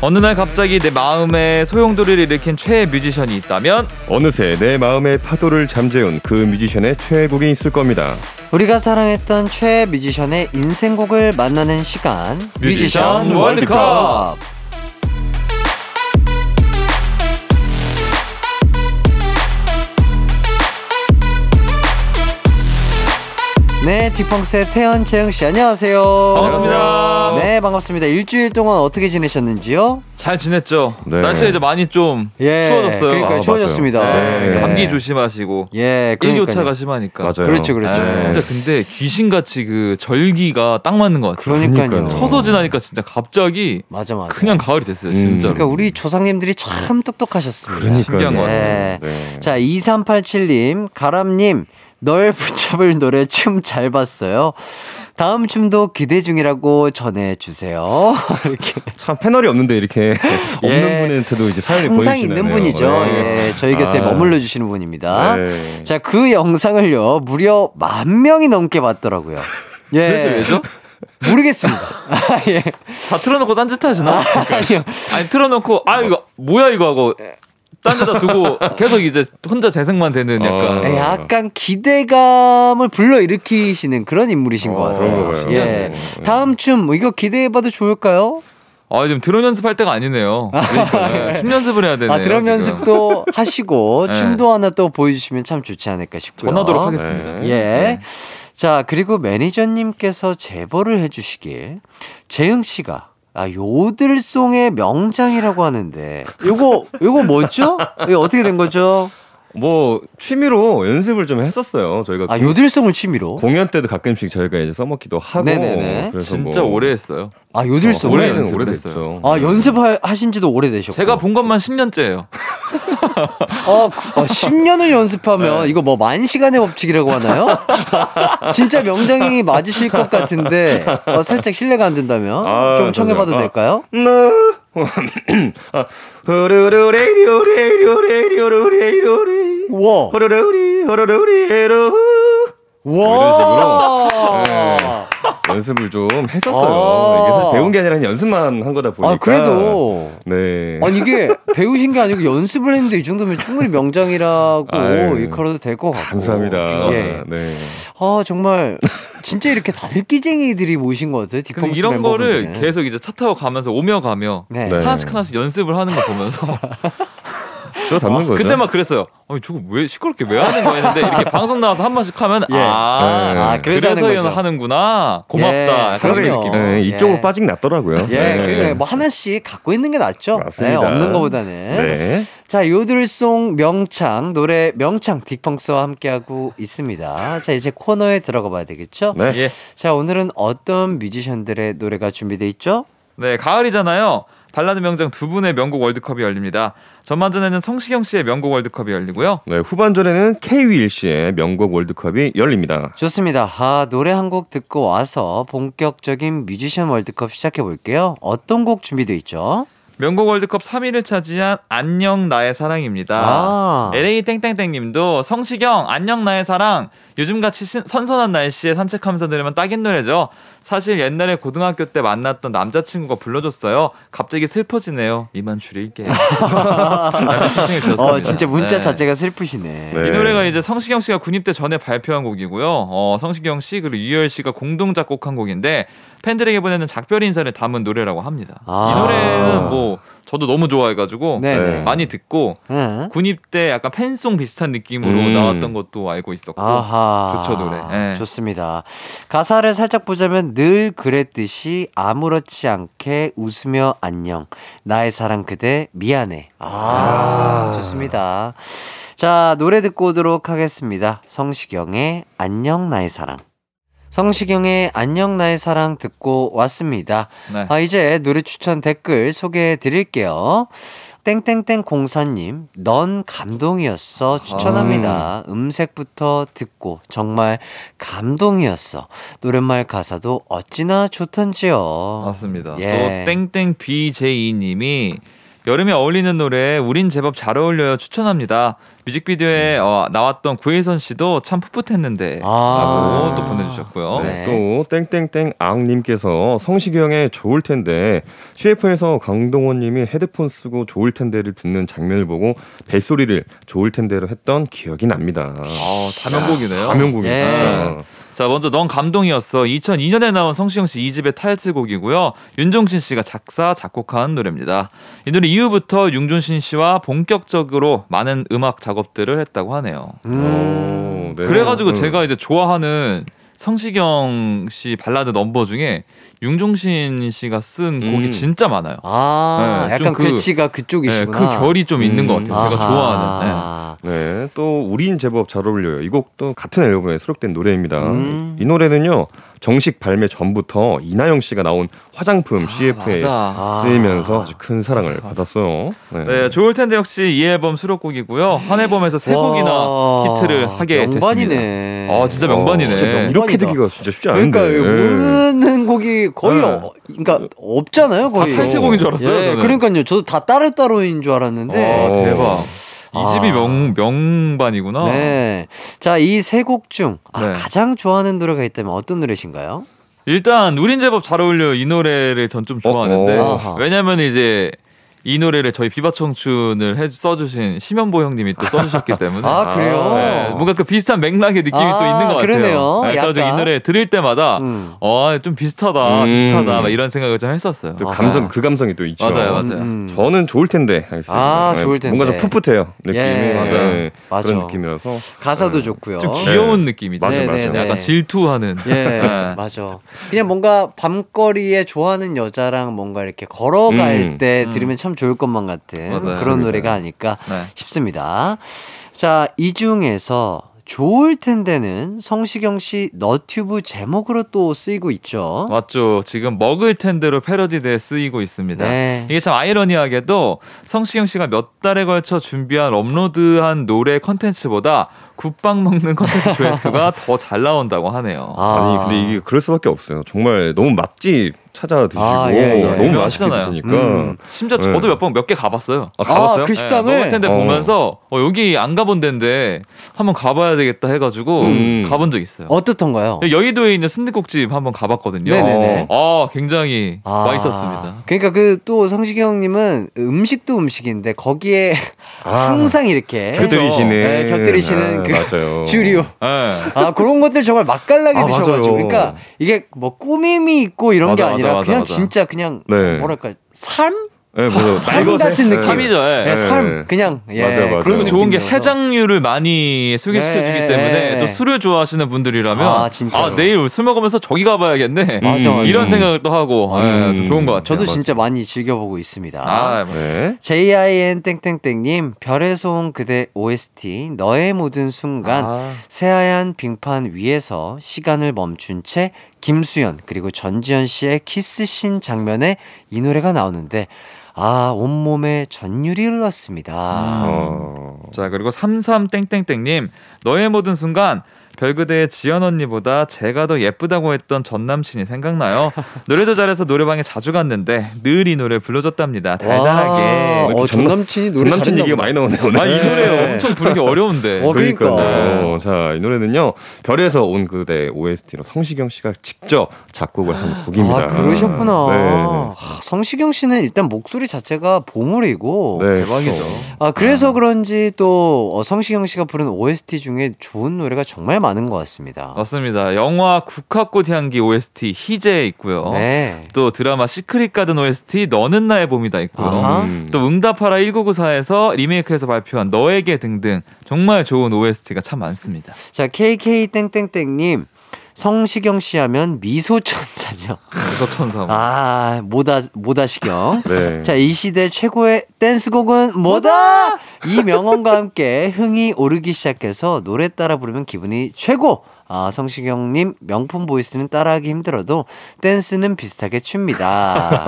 어느 날 갑자기 내 마음에 소용돌이를 일으킨 최애 뮤지션이 있다면 어느새 내 마음의 파도를 잠재운 그 뮤지션의 최애곡이 있을 겁니다. 우리가 사랑했던 최애 뮤지션의 인생곡을 만나는 시간 뮤지션 월드컵. 네, 딕펑스의 태현 재흥 씨 안녕하세요. 반갑습니다. 네, 반갑습니다. 일주일 동안 어떻게 지내셨는지요? 잘 지냈죠? 네. 날씨가 이제 많이 좀 예, 추워졌어요. 그러니까 아, 추워졌습니다. 네, 네. 감기 조심하시고 예, 그러니까요. 일교차가 심하니까. 맞아요. 그렇죠, 그렇죠. 네. 진짜 근데 귀신같이 그 절기가 딱 맞는 것 같아요. 그러니까요. 그러니까요. 서서 지나니까 진짜 갑자기 맞아, 맞아. 그냥 가을이 됐어요, 음. 진짜로. 그러니까 우리 조상님들이 참 똑똑하셨습니다. 그러니까요. 신기한 것 네. 네. 자, 2387님, 가람님, 널 붙잡을 노래 춤 잘 봤어요. 다음 춤도 기대 중이라고 전해주세요. 이렇게. 참 패널이 없는데 이렇게 예. 없는 분한테도 이제 사연이 항상 보여주시네요. 있는 분이죠. 네. 예, 저희 곁에 아. 머물러 주시는 분입니다. 네. 자, 그 영상을요, 무려 만 명이 넘게 봤더라고요. 예. 그래서 왜죠? 모르겠습니다. 아, 예. 다 틀어놓고 딴짓 하시나? 아니요. 아니 틀어놓고 아 이거 뭐야 이거 하고 딴 데다 두고 계속 이제 혼자 재생만 되는 약간 어. 예, 약간 기대감을 불러일으키시는 그런 인물이신 것 어, 같아요. 예. 네. 다음 춤, 뭐 이거 기대해봐도 좋을까요? 아 지금 드럼 연습할 때가 아니네요. 네, 춤 연습을 해야 되네요. 아, 드럼 지금. 연습도 하시고, 네. 춤도 하나 또 보여주시면 참 좋지 않을까 싶고요. 전하도록 하겠습니다. 네. 예. 자, 그리고 매니저님께서 제보를 해주시길, 재흥 씨가, 아, 요들송의 명장이라고 하는데, 요거, 요거 뭐죠? 이거 어떻게 된 거죠? 뭐 취미로 연습을 좀 했었어요. 저희가 아, 공- 요들송을 취미로? 공연 때도 가끔씩 저희가 이제 써먹기도 하고 네네네. 그래서 진짜 뭐 오래 했어요. 아, 요들송을? 오래 올해는 연습을 오래됐죠. 아, 연습하신 지도 오래되셨고. 제가 본 것만 10년째예요. 어, 그- 어, 10년을 연습하면 이거 뭐 만 시간의 법칙이라고 하나요? 진짜 명장이 맞으실 것 같은데 어, 살짝 신뢰가 안 된다면 아, 좀 청해봐도. 될까요? 아, 호루루레이리오 레이리오 레이리오 레이리오 레이 와, 호루루리 에로. 와, 연습을 좀 했었어요. 아. 이게 사실 배운 게 아니라 연습만 한 거다 보니까. 아 그래도 네. 아니 이게 배우신 게 아니고 연습을 했는데 이 정도면 충분히 명장이라고 아유, 일컬어도 될 것 같고. 감사합니다. 예. 네. 아 정말 진짜 이렇게 다들 끼쟁이들이 모신 것 같아요. 이런 거를 멤버분들은. 계속 이제 차 타고 가면서 오며 가며 네. 네. 하나씩 하나씩 연습을 하는 거 보면서 저 담는 거죠. 그때 막 그랬어요. 아니 저거 왜 시끄럽게 왜 하는 거야 했는데 이렇게 방송 나와서 한 번씩 하면 예. 아, 네. 아, 그래서 그래서, 하는. 하는구나 고맙다 예, 그럼요. 느낌. 네, 이쪽으로 예. 빠지긴 낫더라고요. 예, 네. 그러니까 뭐 하나씩 갖고 있는 게 낫죠. 맞습니다. 네, 없는 것보다는. 네. 자, 요들송 명창, 노래 명창 딕펑스와 함께하고 있습니다. 자, 이제 코너에 들어가 봐야 되겠죠? 네. 예. 자, 오늘은 어떤 뮤지션들의 노래가 준비돼 있죠? 네, 가을이잖아요. 발라드 명장 두 분의 명곡 월드컵이 열립니다. 전반전에는 성시경 씨의 명곡 월드컵이 열리고요. 네, 후반전에는 K-윌 씨의 명곡 월드컵이 열립니다. 좋습니다. 아, 노래 한 곡 듣고 와서 본격적인 뮤지션 월드컵 시작해 볼게요. 어떤 곡 준비돼 있죠? 명곡 월드컵 3위를 차지한 안녕 나의 사랑입니다. 아. LA 땡땡땡님도 성시경 안녕 나의 사랑 요즘같이 신- 선선한 날씨에 산책하면서 들으면 딱인 노래죠. 사실 옛날에 고등학교 때 만났던 남자친구가 불러줬어요. 갑자기 슬퍼지네요. 이만 줄일게요. 어, 진짜 문자 네. 자체가 슬프시네. 네. 이 노래가 이제 성시경 씨가 군입대 전에 발표한 곡이고요. 어, 성시경 씨 그리고 유열 씨가 공동 작곡한 곡인데 팬들에게 보내는 작별 인사를 담은 노래라고 합니다. 아. 이 노래는 뭐 저도 너무 좋아해가지고 네네. 많이 듣고 응. 군입대 약간 팬송 비슷한 느낌으로 음. 나왔던 것도 알고 있었고 아하. 좋죠, 노래. 예. 좋습니다. 가사를 살짝 보자면 늘 그랬듯이 아무렇지 않게 웃으며 안녕. 나의 사랑 그대 미안해. 아, 좋습니다. 자, 노래 듣고 오도록 하겠습니다. 성시경의 안녕 나의 사랑. 성시경의 안녕 나의 사랑 듣고 왔습니다. 네. 아, 이제 노래 추천 댓글 소개해 드릴게요. 땡땡땡 공사님, 넌 감동이었어. 추천합니다. 음색부터 듣고 정말 감동이었어. 노랫말 가사도 어찌나 좋던지요. 맞습니다. 예. 또 땡땡 BJ2님이 여름에 어울리는 노래 우린 제법 잘 어울려요 추천합니다. 뮤직비디오에 어, 나왔던 구혜선 씨도 참 풋풋했는데 아. 라고 또 보내주셨고요. 네. 또 땡땡땡 앙님께서 성시경의 좋을 텐데 CF에서 강동원님이 헤드폰 쓰고 좋을 텐데를 듣는 장면을 보고 벨소리를 좋을 텐데로 했던 기억이 납니다. 아, 다명곡이네요. 가명곡이 예. 진짜. 자, 먼저 넌 감동이었어. 2002년에 나온 성시경 씨 2집의 타이틀곡이고요. 윤종신 씨가 작사, 작곡한 노래입니다. 이 노래 이후부터 윤종신 씨와 본격적으로 많은 음악 작업 들을 했다고 하네요. 음. 오, 네. 그래가지고 음. 제가 이제 좋아하는 성시경 씨 발라드 넘버 중에 윤종신 씨가 쓴 곡이 음. 진짜 많아요. 아, 네, 약간 좀 그- 그치가 네, 그쪽이시구나. 그 결이 좀 있는 것 음. 같아요. 제가 아하. 좋아하는. 네. 네, 또 우린 제법 잘 어울려요. 이 곡도 같은 앨범에 수록된 노래입니다. 음. 이 노래는요 정식 발매 전부터 이나영 씨가 나온 화장품 CF에 맞아. 아. 쓰이면서 아주 큰 사랑을 맞아, 맞아. 받았어요. 네. 네, 좋을 텐데 역시 이 앨범 수록곡이고요. 한 앨범에서 세 곡이나 와, 히트를 하게 명반이네. 됐습니다. 아, 진짜 명반이네. 어, 진짜 명- 이렇게 되기가 진짜 쉽지 않은데. 그러니까 네. 모르는 곡이 거의 네. 어, 그러니까 없잖아요, 거의. 다 타이틀곡인 줄 알았어요. 예. 그러니까요. 저도 다 따로 따로인 줄 알았는데. 아, 대박. 이 아. 집이 명 명반이구나. 네. 자, 이 세 곡 중 아, 네. 가장 좋아하는 노래가 있다면 어떤 노래신가요? 일단 우린 제법 잘 어울려 이 노래를 전 좀 좋아하는데 어, 어. 왜냐면 이제 이 노래를 저희 비바 청춘을 해 써주신 심현보 형님이 또 써주셨기 때문에 아, 그래요? 네, 뭔가 그 비슷한 맥락의 느낌이 아, 또 있는 것 같아요. 그러네요. 네, 그래가지고 약간. 이 노래 들을 때마다 음. 어좀 비슷하다, 음. 비슷하다 막 이런 생각을 좀 했었어요. 또 아하. 감성 그 감성이 또 있죠. 맞아요, 맞아요. 음. 저는 좋을 텐데 하겠습니다. 아, 네, 좋을 텐데. 뭔가 좀 풋풋해요 느낌이. 예. 맞아요. 네, 맞아. 그런 느낌이라서 가사도 네. 좋고요. 좀 귀여운 느낌이죠. 맞아, 맞아. 네네네. 약간 질투하는. 예, 네. 맞아. 그냥 뭔가 밤거리에 좋아하는 여자랑 뭔가 이렇게 걸어갈 음. 때 음. 들으면 참 좋을 것만 같은 맞아요. 그런 맞습니다. 노래가 아닐까 네. 싶습니다. 자, 이 중에서 좋을 텐데는 성시경 씨 너튜브 제목으로 또 쓰이고 있죠. 맞죠. 지금 먹을 텐데로 패러디돼 쓰이고 있습니다. 네. 이게 참 아이러니하게도 성시경 씨가 몇 달에 걸쳐 준비한 업로드한 노래 컨텐츠보다 국밥 먹는 컨텐츠 조회수가 더 잘 나온다고 하네요. 아 니 근데 이게 그럴 수밖에 없어요. 정말 너무 맛집 찾아 드시고 아, 예, 예. 너무 맛있게. 드시니까 음. 심지어 네. 저도 몇 번 몇 개 가봤어요. 아, 가봤어요? 아, 그 식당을 먹을 텐데 어. 보면서 어, 여기 안 가본 데인데 한번 가봐야 되겠다 해가지고 음. 가본 적 있어요. 어떻던가요? 여의도에 있는 순대국집 한번 가봤거든요. 네네네. 아 굉장히 아, 맛있었습니다. 그러니까 그또 성시경님은 음식도 음식인데 거기에 아, 항상 이렇게 곁들이시는 네, 곁들이시는 아, 그 맞아요. 주류. 네. 아 그런 것들 정말 맛깔나게 아, 드셔가지고 맞아요. 그러니까 이게 뭐 꾸밈이 있고 이런 게 맞아, 아니라 맞아, 그냥 맞아. 진짜 그냥 네. 뭐랄까 삶 네, 뭐, 삶? 같은 느낌. 삶이죠. 예. 예, 삶 네. 그냥 예, 맞아, 맞아. 그리고 좋은 게. 해장류를 많이 소개시켜주기 네. 때문에 또 술을 좋아하시는 분들이라면 아, 아. 내일 술 먹으면서 저기 가봐야겠네 맞아, 맞아. 이런 생각을 또 하고 예, 또 좋은 것 같아요. 저도 진짜 많이 즐겨보고 있습니다. 아, 뭐. 네. JIN 땡땡땡님 별에서 온 그대 OST 너의 모든 순간 아. 새하얀 빙판 위에서 시간을 멈춘 채 김수현 그리고 전지현 씨의 키스신 장면에 이 노래가 나오는데 아 온몸에 전율이 흘렀습니다. 어. 자 그리고 33땡땡땡님 너의 모든 순간 별그대의 지연 언니보다 제가 더 예쁘다고 했던 전 남친이 생각나요. 노래도 잘해서 노래방에 자주 갔는데 늘 이 노래 불러줬답니다. 달달하게. 와, 어, 전 남친이 노래 전 남친 잘했나 얘기가 보다. 많이 나오네 오늘. 아이 네. 노래 엄청 부르기 어려운데. 어, 그러니까. 그러니까요. 자, 이 노래는요. 별에서 온 그대 OST로 성시경 씨가 직접 작곡을 한 곡입니다. 아 그러셨구나. 네. 아, 성시경 씨는 일단 목소리 자체가 보물이고 네, 대박이죠. 아 그래서 그런지 또 어, 성시경 씨가 부른 OST 중에 좋은 노래가 정말 많은 것 같습니다. 맞습니다. 영화 국화꽃 향기 OST 희재 있고요. 네. 또 드라마 시크릿 가든 OST 너는 나의 봄이다 있고요. 아하. 음. 또 응답하라 1994에서 리메이크해서 발표한 너에게 등등 정말 좋은 OST가 참 많습니다. 자 KK 땡땡땡님 성시경 씨 하면 미소천사죠. 그래서 천사. 아 모다 모다시경. 네. 자 이 시대 최고의 댄스곡은 뭐다? 이 명언과 함께 흥이 오르기 시작해서 노래 따라 부르면 기분이 최고. 아 성시경님 명품 보이스는 따라하기 힘들어도 댄스는 비슷하게 춥니다.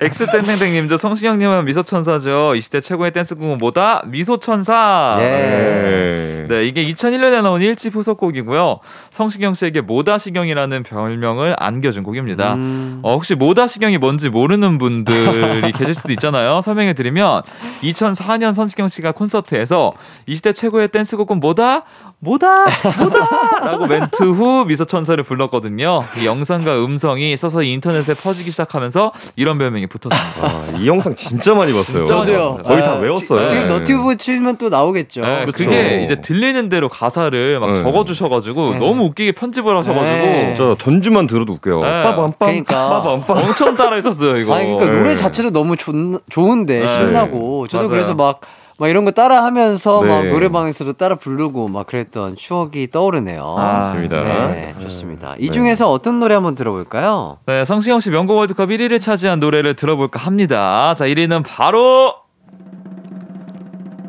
엑스땡땡땡님도 성시경님은 미소천사죠. 이 시대 최고의 댄스곡은 뭐다? 미소천사. 예. 네. 네, 이게 2001년에 나온 1집 후속곡이고요. 성시경 씨에게 모다시경이라는 별명을 안겨준 곡입니다. 음. 어, 혹시 모다시경이 뭔지 모르는 분들이 계실 수도 있잖아요. 설명해 드리면 2004년 성시경 씨가 콘서트에서 이 시대 최고의 댄스곡은 뭐다? 뭐다? 뭐다? 라고 멘트 후 미소천사를 불렀거든요. 이 영상과 음성이 서서 인터넷에 퍼지기 시작하면서 이런 별명이 붙었습니다. 아, 이 영상 진짜 많이 봤어요. 진짜 많이 저도요. 봤어요. 거의 다 아, 외웠어요. 지- 지금 네. 너튜브 치면 또 나오겠죠. 네, 그쵸. 그게 이제 들리는 대로 가사를 막 네. 적어주셔가지고 네. 너무 웃기게 편집을 하셔가지고 네. 진짜 전주만 들어도 웃겨요. 네. 빠밤빰 그러니까. 빠밤빰. 엄청 따라했었어요 이거. 아니 그러니까 네. 노래 자체도 너무 좋, 좋은데 네. 신나고 저도 맞아요. 그래서 막, 막 이런 거 따라 하면서 네. 막 노래방에서도 따라 부르고 막 그랬던 추억이 떠오르네요. 아, 맞습니다. 네, 좋습니다. 이 중에서 어떤 노래 한번 들어볼까요? 네, 성시경 씨 명곡 월드컵 1위를 차지한 노래를 들어볼까 합니다. 자, 1위는 바로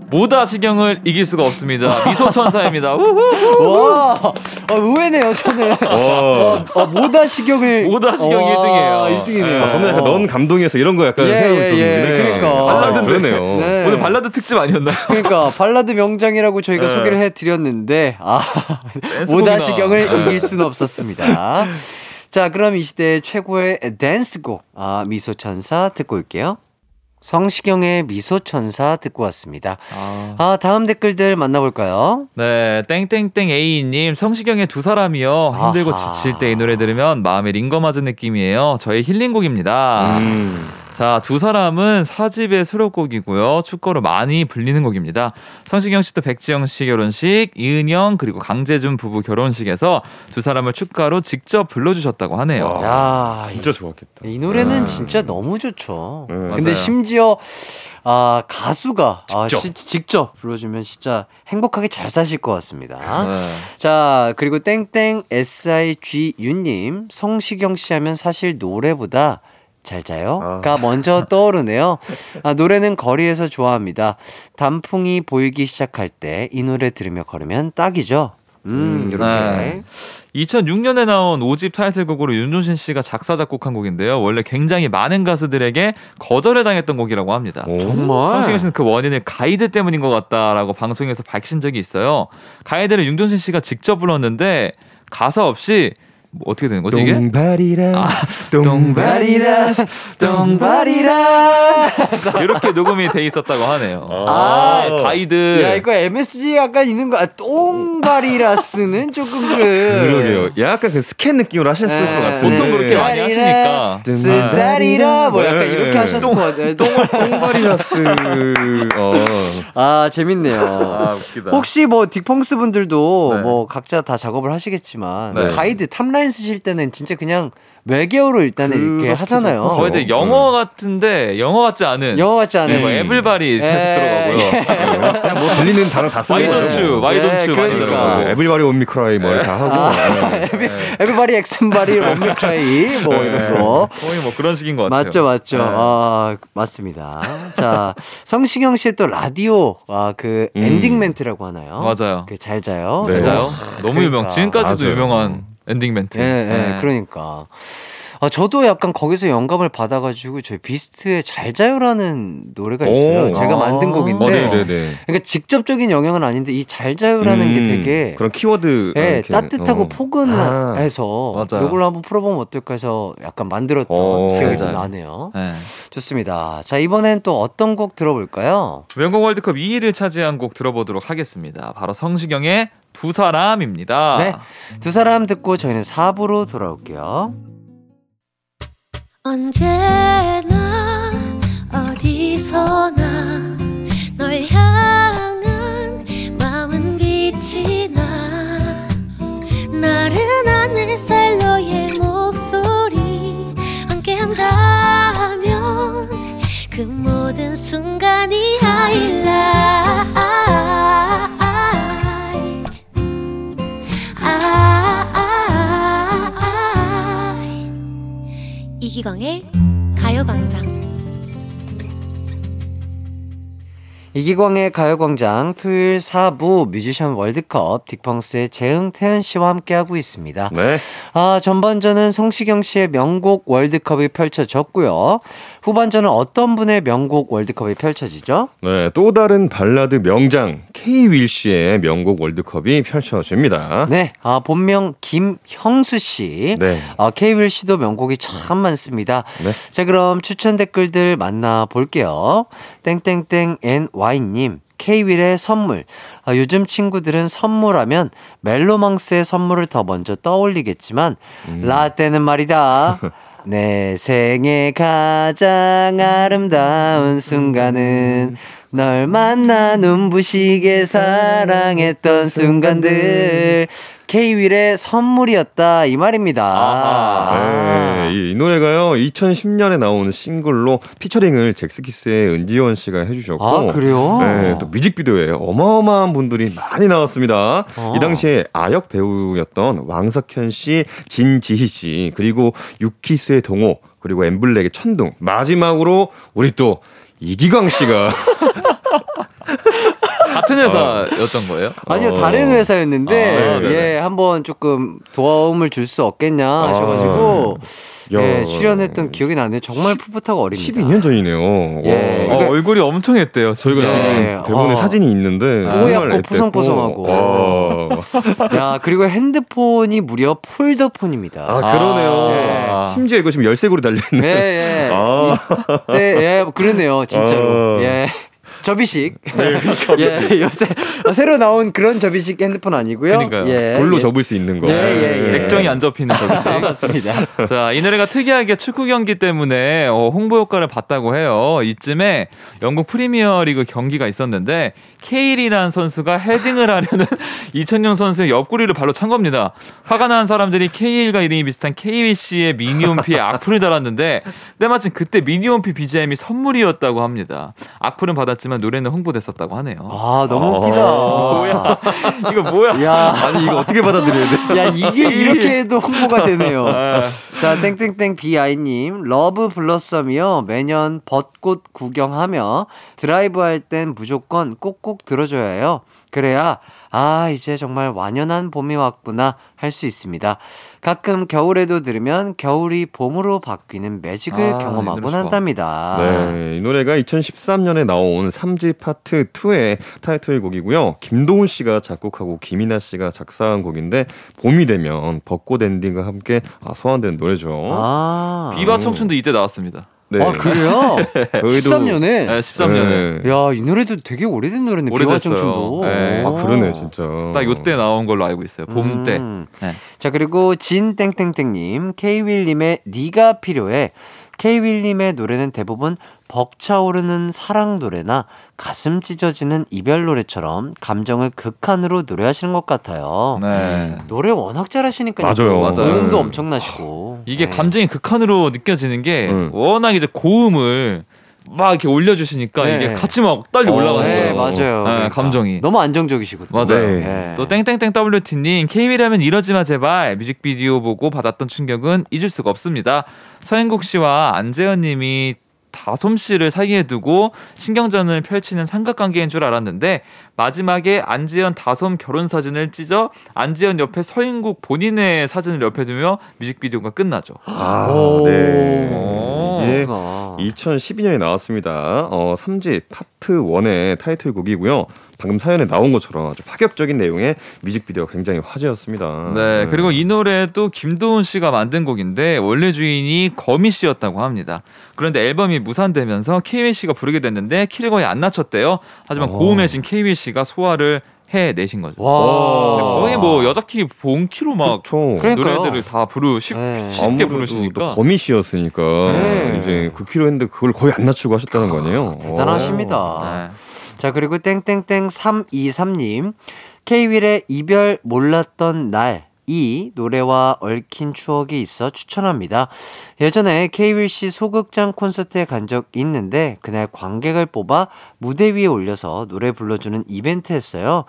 모다 시경을 이길 수가 없습니다. 미소천사입니다. 우후! 와, 어, 의외네요, 저는. 와. 어, 어, 모다 시경을. 모다 시경 와, 1등이에요. 1등이네요. 아, 저는 약간 넌 감동이어서 이런 거 약간 예, 생각하고 예, 있었는데. 예, 그러니까. 발라드 그러네요. 네. 오늘 발라드 특집 아니었나요? 그러니까 발라드 명장이라고 저희가 네. 소개를 해드렸는데 아 댄스곡이나. 모다 시경을 이길 수는 없었습니다. 자 그럼 이 시대 최고의 댄스곡 아 미소천사 듣고 올게요. 성시경의 미소천사 듣고 왔습니다. 아. 아 다음 댓글들 만나볼까요? 네, 땡땡땡 A님, 성시경의 두 사람이요. 힘들고 아하. 지칠 때 이 노래 들으면 마음에 링거 맞은 느낌이에요. 저의 힐링곡입니다. 음. 자, 두 사람은 사집의 수록곡이고요. 축가로 많이 불리는 곡입니다. 성시경 씨도 백지영 씨 결혼식, 이은영 그리고 강재준 부부 결혼식에서 두 사람을 축가로 직접 불러주셨다고 하네요. 와. 야 진짜 좋았겠다. 이 노래는 네. 진짜 너무 좋죠. 네. 근데 맞아요. 심지어 아 가수가 아, 직접. 시- 직접 불러주면 진짜 행복하게 잘 사실 것 같습니다. 네. 자, 그리고 땡땡 SIGU님, 성시경 씨 하면 사실 노래보다 잘 자요?가 먼저 떠오르네요. 아, 노래는 거리에서 좋아합니다. 단풍이 보이기 시작할 때 이 노래 들으며 걸으면 딱이죠. 음, 음, 이렇게. 네. 2006년에 나온 5집 타이틀곡으로 윤종신 씨가 작사 작곡한 곡인데요. 원래 굉장히 많은 가수들에게 거절을 당했던 곡이라고 합니다. 오. 정말. 성시경 씨는 그 원인을 가이드 때문인 것 같다라고 방송에서 밝힌 적이 있어요. 가이드를 윤종신 씨가 직접 불렀는데 가사 없이 뭐 어떻게 되는 거지 이게? 똥발이라 똥발이라 똥발이라 이렇게 녹음이 돼 있었다고 하네요. 아, 네, 가이드. 야, 이거 MSG 약간 있는 거, 아, 똥바리라스는 조금 그. 그러게요. 약간 그 스캔 느낌으로 하셨을 네. 것 같은데. 보통 그렇게 많이 하시니까. 스타리라 뭐 약간 네. 이렇게 하셨을 것 같아요. 똥발이라스. 어. 아 재밌네요. 아 웃기다. 혹시 뭐 딕펑스 분들도 네. 뭐 각자 다 작업을 하시겠지만 네. 가이드 탑라인 사연 쓰실 때는 진짜 그냥 외계어로 일단은 이렇게 하잖아요. 거의 이제 영어 같은데 영어 같지 않은 영어 같지 않은. 네, 뭐 에블바리 살짝 예, 들어가고요. 그냥 뭐 들리는 단어 다 쓰는 거죠. 돈츄, 와이 예, 돈츄 많이 그러니까. 들어가고. 에브리바디 온미크라이 뭐 이렇게 하고. 네. 에브리바디 엑슨바디 원미크라이 뭐 이런 거. 거의 뭐 그런 식인 것 같아요. 맞죠, 맞죠. 네. 아, 맞습니다. 자, 성시경 씨의 또 라디오, 아, 그 음. 엔딩 멘트라고 하나요? 맞아요. 그 잘 자요. 네. 맞아요. 너무 유명. 그러니까. 지금까지도 맞아요. 유명한 엔딩 멘트. 예, 예, 네. 그러니까. 아, 저도 약간 거기서 영감을 받아가지고 저희 비스트의 잘 자요라는 노래가 있어요. 오. 제가 만든 아. 곡인데. 어, 네, 네, 네. 그러니까 직접적인 영향은 아닌데 이 잘 자요라는 게 음, 되게 그런 키워드 예, 따뜻하고 어. 포근해서 맞아요. 이걸로 한번 풀어보면 어떨까 해서 약간 만들었던 어, 기억이 좀. 나네요. 네. 좋습니다. 자, 이번엔 또 어떤 곡 들어볼까요? 명곡 월드컵 2위를 차지한 곡 들어보도록 하겠습니다. 바로 성시경의 두 사람입니다. 네. 두 사람 듣고 저희는 4부로 돌아올게요. 언제나 어디서나 널 향한 마음은 빛이 나 나른한 햇살 너의 목소리 함께한다면 그 모든 순간이 하이라 이기광의 가요광장 이기광의 가요광장 토요일 4부 뮤지션 월드컵 딕펑스의 재흥 태연 씨와 함께하고 있습니다. 네. 아, 전반전은 성시경 씨의 명곡 월드컵이 펼쳐졌고요. 후반전은 어떤 분의 명곡 월드컵이 펼쳐지죠? 네, 또 다른 발라드 명장 K-윌 씨의 명곡 월드컵이 펼쳐집니다. 네, 아, 본명 김형수 씨. 네. 아, 케이윌 씨도 명곡이 참 많습니다. 네. 자, 그럼 추천 댓글들 만나 볼게요. 땡땡땡 NY님. 케이윌의 선물. 아, 요즘 친구들은 선물하면 멜로망스의 선물을 더 먼저 떠올리겠지만, 음. 라떼는 말이다. 내 생에 가장 아름다운 순간은 널 만나 눈부시게 사랑했던 순간들. 케이윌의 선물이었다. 이 말입니다. 아하. 네, 이, 이 노래가요 2010년에 나온 싱글로 피처링을 젝스키스의 은지원 씨가 해주셨고 아, 그래요? 네, 또 뮤직비디오에 어마어마한 분들이 많이 나왔습니다. 아. 이 당시에 아역 배우였던 왕석현 씨, 진지희 씨, 그리고 유키스의 동호, 그리고 엠블랙의 천둥, 마지막으로 우리 또 이기광 씨가 같은 회사였던 거예요? 아니요, 어. 다른 회사였는데, 아, 네네. 예, 한번 조금 도움을 줄 수 없겠냐 하셔 가지고, 야. 예, 출연했던 기억이 나네요. 정말 풋풋하고 어립니다. 12년 전이네요. 예. 와. 어, 얼굴이 엄청 했대요. 저희가. 네. 지금 대본에 어. 사진이 있는데 뽀얗고 와. 야, 그리고 핸드폰이 무려 폴더폰입니다. 아 그러네요. 예. 심지어 이거 지금 열쇠고리 달려 예, 있네. 예. 아. 네, 예, 그러네요, 진짜로. 아. 예. 접이식. 예, 요새 새로 나온 그런 접이식 핸드폰 아니고요. 그러니까요. 예, 볼로 예. 접을 수 있는 거. 예, 예, 예. 액정이 안 접히는 저기서. 맞습니다. 자, 이 노래가 특이하게 축구 경기 때문에 어, 홍보 효과를 봤다고 해요. 이쯤에 영국 프리미어리그 경기가 있었는데 케일이라는 선수가 헤딩을 하려는 이천용 선수의 옆구리를 발로 찬 겁니다. 화가 난 사람들이 케일과 이름이 비슷한 케일 씨의 미니홈피에 악플을 달았는데 때마침 그때 미니홈피 BGM이 선물이었다고 합니다. 악플은 받았지만 노래는 홍보됐었다고 하네요. 아, 너무 웃기다. 뭐야? 이거 뭐야? 야, 아니 이거 어떻게 받아들여야 돼? 야, 이게 이렇게 해도 홍보가 되네요. 아, 자, 땡땡땡 비아이님, Love Blossom이요. 매년 벚꽃 구경하며 드라이브 할 땐 무조건 꼭꼭 들어줘야 해요. 그래야, 아, 이제 정말 완연한 봄이 왔구나 할 수 있습니다. 가끔 겨울에도 들으면 겨울이 봄으로 바뀌는 매직을 아, 이 경험하곤. 한답니다. 네, 이 노래가 2013년에 나온 3집 파트 2의 타이틀곡이고요. 김도훈 씨가 작곡하고 김이나 씨가 작사한 곡인데 봄이 되면 벚꽃 엔딩과 함께 아, 소환된 노래죠. 아, 비바 청춘도 이때 나왔습니다. 네. 아, 그래요? 저희도 13년에? 네, 13년에. 네. 야, 이 노래도 되게 오래된 노래네. 오래됐어요. 네. 아 그러네 진짜. 딱 요때 나온 걸로 알고 있어요. 봄 때. 음. 네. 자 그리고 진 땡땡땡님 케이윌님의 네가 필요해 K-윌님의 노래는 대부분 벅차오르는 사랑 노래나 가슴 찢어지는 이별 노래처럼 감정을 극한으로 노래하시는 것 같아요. 네. 노래 워낙 잘하시니까요. 맞아요. 맞아요. 고음도 엄청나시고. 이게 네. 감정이 극한으로 느껴지는 게 음. 워낙 이제 고음을 막 이렇게 올려주시니까 네. 이게 같이 막 떨리 어, 올라가는 네, 거예요. 맞아요. 네, 감정이. 너무 안정적이시고. 또. 맞아요. 네. 네. 또 땡땡땡 WT님 KB라면 이러지 마 제발 뮤직비디오 보고 받았던 충격은 잊을 수가 없습니다. 서인국 씨와 안재현 님이 다솜 씨를 사이에 두고 신경전을 펼치는 삼각관계인 줄 알았는데 마지막에 안재현 다솜 결혼 사진을 찢어 안재현 옆에 서인국 본인의 사진을 옆에 두며 뮤직비디오가 끝나죠. 아, 오. 네. 그렇구나. 2012년에 나왔습니다. 어, 3집 파트 1의 타이틀곡이고요. 방금 사연에 나온 것처럼 아주 파격적인 내용의 뮤직비디오가 굉장히 화제였습니다. 네, 그리고 이 노래도 김도훈 씨가 만든 곡인데 원래 주인이 거미 씨였다고 합니다. 그런데 앨범이 무산되면서 KW 씨가 부르게 됐는데 키를 거의 안 낮췄대요. 하지만 어. 고음의 신 KW 씨가 소화를 해내신 거죠. 와. 거의 뭐 여자 키 본 키로 막 그렇죠. 그러니까요. 노래들을 다 부르 쉽, 네. 쉽게 부르시니까 또 거미 씨였으니까 네. 이제 9kg 했는데 그걸 거의 안 낮추고 하셨다는 거 아니에요? 대단하십니다. 네. 자, 그리고 땡땡땡 323님. K-윌의 이별 몰랐던 날. 이 노래와 얽힌 추억이 있어 추천합니다. 예전에 K-윌 씨 소극장 콘서트에 간 적 있는데 그날 관객을 뽑아 무대 위에 올려서 노래 불러주는 이벤트 했어요.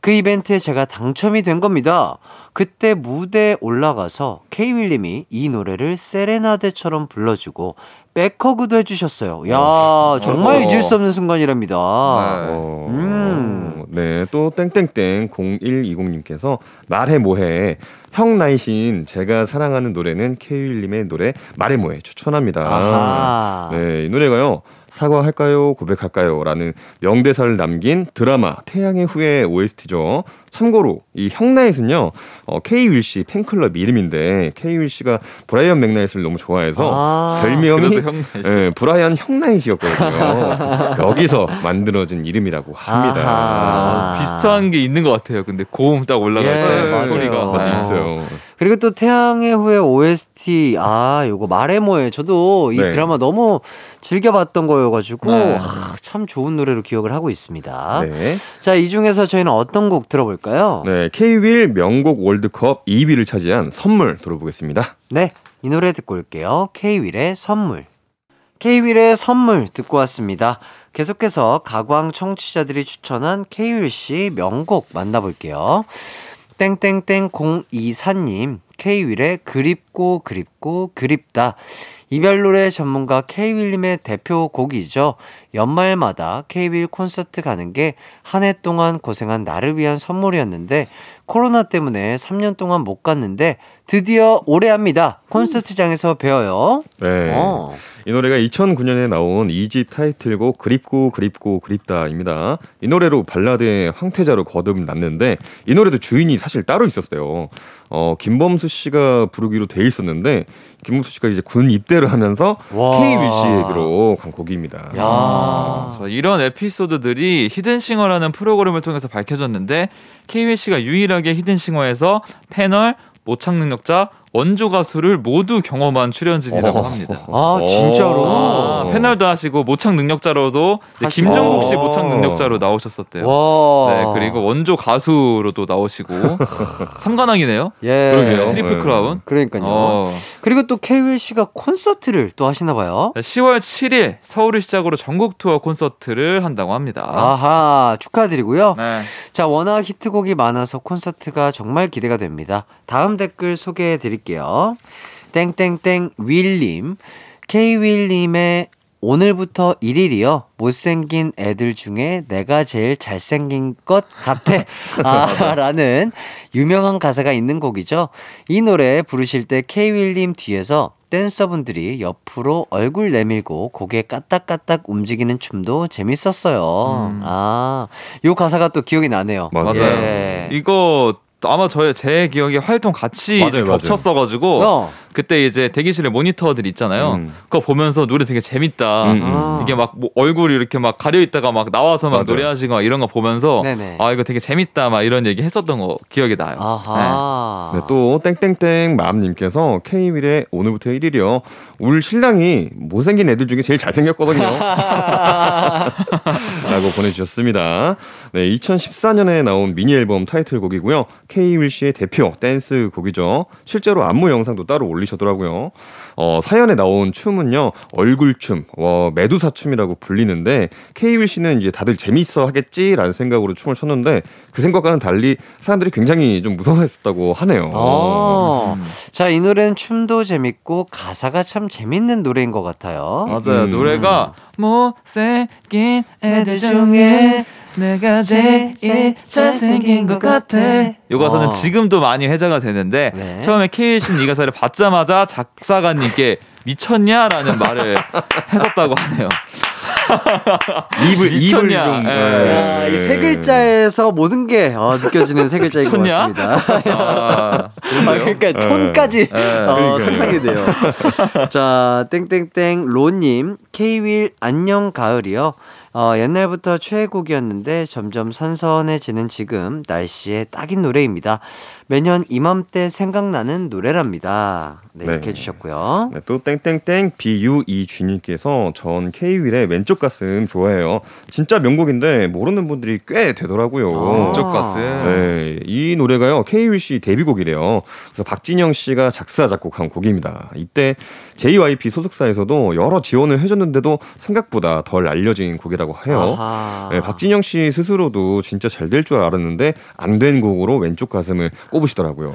그 이벤트에 제가 당첨이 된 겁니다. 그때 무대에 올라가서 K-윌님이 이 노래를 세레나데처럼 불러주고 백허그도 해주셨어요. 야 정말 어. 잊을 수 없는 순간이랍니다. 어, 음. 네, 또 땡땡땡 0120님께서 말해 뭐해 형 나이신 제가 사랑하는 노래는 케이윌님의 노래 말해 뭐해 추천합니다. 아하. 네, 이 노래가요. 사과할까요? 고백할까요? 라는 명대사를 남긴 드라마 태양의 후예 OST죠. 참고로 이 형나잇은요. 어, K-윌 씨 팬클럽 이름인데 K-윌 씨가 브라이언 맥나잇을 너무 좋아해서 아, 별명이. 예, 브라이언 형나잇이었거든요. 여기서 만들어진 이름이라고 합니다. 아, 비슷한 게 있는 것 같아요. 근데 고음 딱 올라갈 예, 때. 소리가 맞아 네. 있어요. 그리고 또 태양의 후예 OST 아 요거 말해 뭐해 저도 이 네. 드라마 너무 즐겨봤던 거여가지고 네. 아, 참 좋은 노래로 기억을 하고 있습니다. 네. 자이 중에서 저희는 어떤 곡 들어볼까요? 네, K-윌 명곡 월드컵 2위를 차지한 선물 들어보겠습니다. 네, 이 노래 듣고 올게요. K-윌의 선물. K-윌의 선물 듣고 왔습니다. 계속해서 가광 청취자들이 추천한 K-윌 씨 명곡 만나볼게요. 땡땡땡 024님, K-윌의 그립고 그립고 그립다. 이별 노래 전문가 K-윌님의 대표 곡이죠. 연말마다 K-윌 콘서트 가는 게 한 해 동안 고생한 나를 위한 선물이었는데 코로나 때문에 3년 동안 못 갔는데 드디어 올해 합니다. 콘서트장에서 배워요. 네. 어. 이 노래가 2009년에 나온 2집 타이틀곡 그립고 그립고 그립다입니다. 이 노래로 발라드의 황태자로 거듭났는데 이 노래도 주인이 사실 따로 있었어요. 어, 김범수 씨가 부르기로 돼 있었는데 김범수 씨가 이제 군 입대를 하면서 씨에게로 간 곡입니다. 야. 그래서 이런 에피소드들이 히든싱어라는 프로그램을 통해서 밝혀졌는데 KBS가 유일하게 히든싱어에서 패널, 모창 능력자, 원조 가수를 모두 경험한 출연진이라고 어. 합니다. 아, 진짜로? 아, 패널도 하시고 모창 능력자로도. 김종국 씨 어. 모창 능력자로 나오셨었대요. 와. 네, 그리고 원조 가수로도 나오시고 삼관왕이네요. 예. 그러게요. 트리플 네. 크라운. 그러니까요. 어, 그리고 또 K-윌 씨가 콘서트를 또 하시나 봐요. 10월 7일 서울을 시작으로 전국 투어 콘서트를 한다고 합니다. 아하, 축하드리고요. 네. 자, 워낙 히트곡이 많아서 콘서트가 정말 기대가 됩니다. 다음 댓글 소개해 드릴게요. 땡땡땡 윌님. K윌님의 오늘부터 1일이요. 못생긴 애들 중에 내가 제일 잘생긴 것 같아. 아, 라는 유명한 가사가 있는 곡이죠. 이 노래 부르실 때 K윌님 뒤에서 댄서분들이 옆으로 얼굴 내밀고 고개 까딱까딱 움직이는 춤도 재밌었어요. 음. 아, 요 가사가 또 기억이 나네요. 맞아요. 예. 이거 아마 저의 제 기억에 활동 같이 맞아요. 겹쳤어가지고 어, 그때 이제 대기실에 모니터들 있잖아요. 음. 그거 보면서 노래 되게 재밌다. 음, 음. 아. 이게 막 뭐 얼굴이 이렇게 막 가려 있다가 막 나와서 막 맞아요. 노래하시고 막 이런 거 보면서 네네. 아 이거 되게 재밌다 막 이런 얘기 했었던 거 기억이 나요. 아하. 네, 또 땡땡땡 맘님께서 K윌의 오늘부터 1일이요. 울 신랑이 못생긴 애들 중에 제일 잘생겼거든요. 라고 보내주셨습니다. 네, 2014년에 나온 미니 앨범 타이틀곡이고요. K윌 씨의 대표 댄스 곡이죠. 실제로 안무 영상도 따로 올 리셨더라고요. 어, 사연에 나온 춤은요, 얼굴춤, 어, 메두사 춤이라고 불리는데, K윌 씨는 이제 다들 재미있어 하겠지라는 생각으로 춤을 췄는데, 그 생각과는 달리 사람들이 굉장히 좀 무서워했었다고 하네요. 어. 자, 이 노래는 춤도 재밌고 가사가 참 재밌는 노래인 것 같아요. 맞아요. 음. 노래가 못생긴 애들 중에 내가 제일 잘생긴 것 같아. 이 가사는 어. 지금도 많이 회자가 되는데 네. 처음에 케이 씨는 이 가사를 받자마자 작사가님 께 미쳤냐라는 말을 했었다고 하네요. 입을, 입을 미쳤냐. 좀. 예. 야, 이세 글자에서 모든 게 어, 느껴지는 세 글자인 것 미쳤냐? 같습니다. 아, 아? 그러니까 톤까지 네, 어. 상상이 돼요. 자, 땡땡땡 로님 K윌 안녕 가을이요. 어, 옛날부터 최애곡이었는데 점점 선선해지는 지금 날씨에 딱인 노래입니다. 매년 이맘때 생각나는 노래랍니다. 네, 이렇게 네. 해주셨고요. 네, 또 땡땡땡 BU2G님께서 전 K윌의 왼쪽 가슴 좋아해요. 진짜 명곡인데 모르는 분들이 꽤 되더라고요. 아. 왼쪽 가슴. 네, 이 노래가요 K윌 씨 데뷔곡이래요. 그래서 박진영 씨가 작사 작곡한 곡입니다. 이때 JYP 소속사에서도 여러 지원을 해줬는데도 생각보다 덜 알려진 곡이라 고 해요. 네, 박진영 씨 스스로도 진짜 잘 될 줄 알았는데 안 된 곡으로 왼쪽 가슴을 꼽으시더라고요.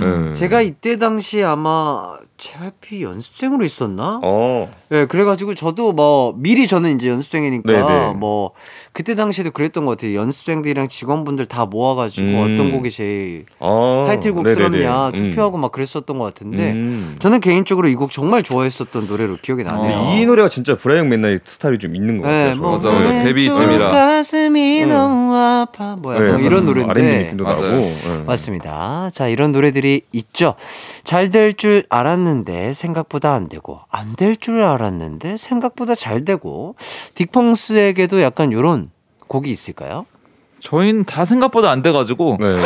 네. 제가 이때 당시 아마 JYP 연습생으로 있었나? 어, 네, 그래가지고 저도 뭐 미리 저는 이제 연습생이니까 네네. 뭐 그때 당시에도 그랬던 것 같아요. 연습생들이랑 직원분들 다 모아가지고 음. 어떤 곡이 제일 어, 타이틀곡 스럽냐 네네네. 투표하고 막 그랬었던 것 같은데 음. 저는 개인적으로 이 곡 정말 좋아했었던 노래로 기억이 나네요. 어. 이 노래가 진짜 브라이언 맥나이 스타일이 좀 있는 것 같아요. 네, 뭐 맞아, 맞아. 데뷔쯤이라. 가슴이 음. 너무 아파 뭐야 네, 뭐 이런 R&B 노래인데 느낌도 맞아요. 나고. 네. 맞습니다. 자, 이런 노래들이 있죠. 잘 될 줄 알았는 데 생각보다 안 되고, 안 될 줄 알았는데 생각보다 잘 되고, 딕펑스에게도 약간 이런 곡이 있을까요? 저희는 다 생각보다 안 돼가지고 네.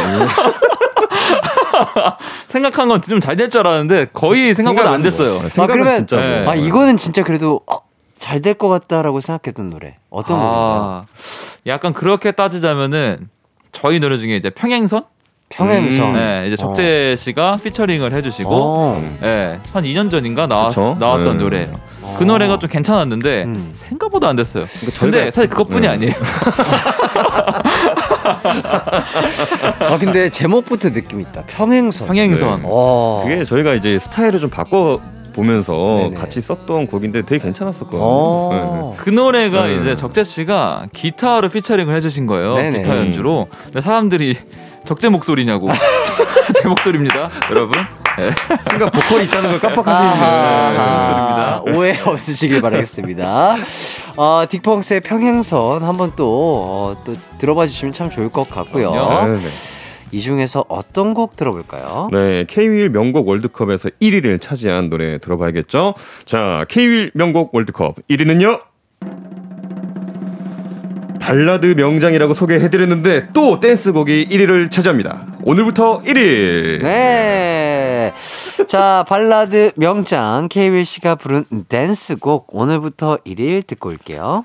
생각한 건 좀 잘 될 줄 알았는데 거의 생각보다 안 됐어요. 네, 생각은 그러면- 진짜 네. 아, 이거는 진짜 그래도 어, 잘될 것 같다라고 생각했던 노래. 어떤 곡인가요? 아, 약간 그렇게 따지자면은 저희 노래 중에 이제 평행선, 평행선. 음. 네, 이제 적재 씨가 피처링을 해주시고, 어. 네, 한 2년 전인가 나왔, 그쵸? 나왔던 네. 노래예요. 그 노래가 좀 괜찮았는데 음. 생각보다 안 됐어요. 근데 사실 그것뿐이 네. 아니에요. 아, 근데 제목부터 느낌 있다. 평행선. 평행선. 네. 어. 그게 저희가 이제 스타일을 좀 바꿔 보면서 네네. 같이 썼던 곡인데 되게 괜찮았었거든요. 네. 어. 그 노래가 네. 이제 적재 씨가 기타로 피처링을 해주신 거예요. 네네. 기타 연주로. 근데 사람들이 적재 목소리냐고. 제 목소리입니다, 여러분. 네. 순간 보컬이 있다는 걸 깜빡하시는 아하, 네, 오해 없으시길 바라겠습니다. 어, 딕펑스의 평행선 한번 또, 어, 또 들어봐 주시면 참 좋을 것 같고요. 네, 네. 이 중에서 어떤 곡 들어볼까요? 네, K-윌 명곡 월드컵에서 1위를 차지한 노래 들어봐야겠죠? 자, K-윌 명곡 월드컵 1위는요? 발라드 명장이라고 소개해드렸는데 또 댄스곡이 1위를 차지합니다. 오늘부터 1위! 네. 자, 발라드 명장 케이윌 씨가 부른 댄스곡 오늘부터 1일 듣고 올게요.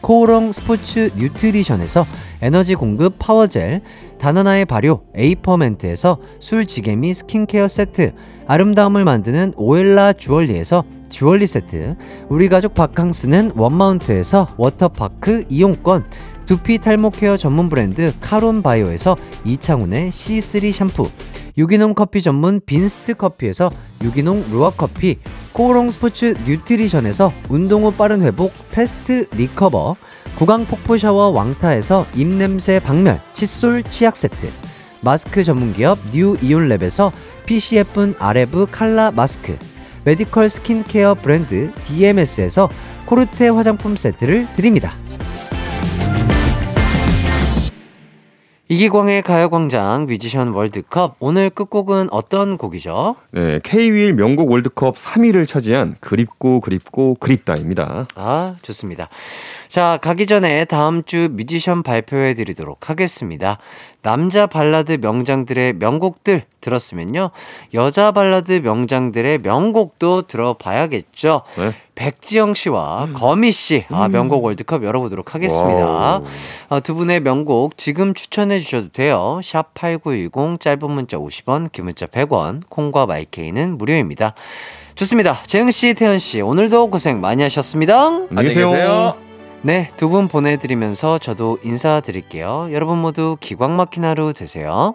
코오롱 스포츠 뉴트리션에서 에너지 공급 파워젤 다나나의 발효 에이퍼멘트에서 술지게미 스킨케어 세트 아름다움을 만드는 오엘라 주얼리에서 주얼리 세트 우리 가족 바캉스는 원마운트에서 워터파크 이용권 두피 탈모 케어 전문 브랜드 카론 바이오에서 이창훈의 C3 샴푸 유기농 커피 전문 빈스트 커피에서 유기농 루아 커피 코오롱 스포츠 뉴트리션에서 운동 후 빠른 회복 패스트 리커버 구강 폭포 샤워 왕타에서 입냄새 박멸 칫솔 치약 세트 마스크 전문 기업 뉴 이온랩에서 예쁜 아레브 칼라 마스크 메디컬 스킨케어 브랜드 DMS에서 코르테 화장품 세트를 드립니다. 이기광의 가요광장 뮤지션 월드컵 오늘 끝곡은 어떤 곡이죠? 네, K-윌 명곡 월드컵 3위를 차지한 그립고 그립고 그립다입니다. 아 좋습니다. 자 가기 전에 다음 주 뮤지션 발표해 드리도록 하겠습니다. 남자 발라드 명장들의 명곡들 들었으면요 여자 발라드 명장들의 명곡도 들어봐야겠죠. 네. 백지영 씨와 거미 씨, 아, 명곡 월드컵 열어보도록 하겠습니다. 아, 두 분의 명곡 지금 추천해 주셔도 돼요. 샵 8910 짧은 문자 50원, 긴 문자 100원, 콩과 마이케이는 무료입니다. 좋습니다. 재흥 씨, 태연 씨, 오늘도 고생 많이 하셨습니다. 안녕히 계세요. 네, 두 분 보내드리면서 저도 인사드릴게요. 여러분 모두 기광 막힌 하루 되세요.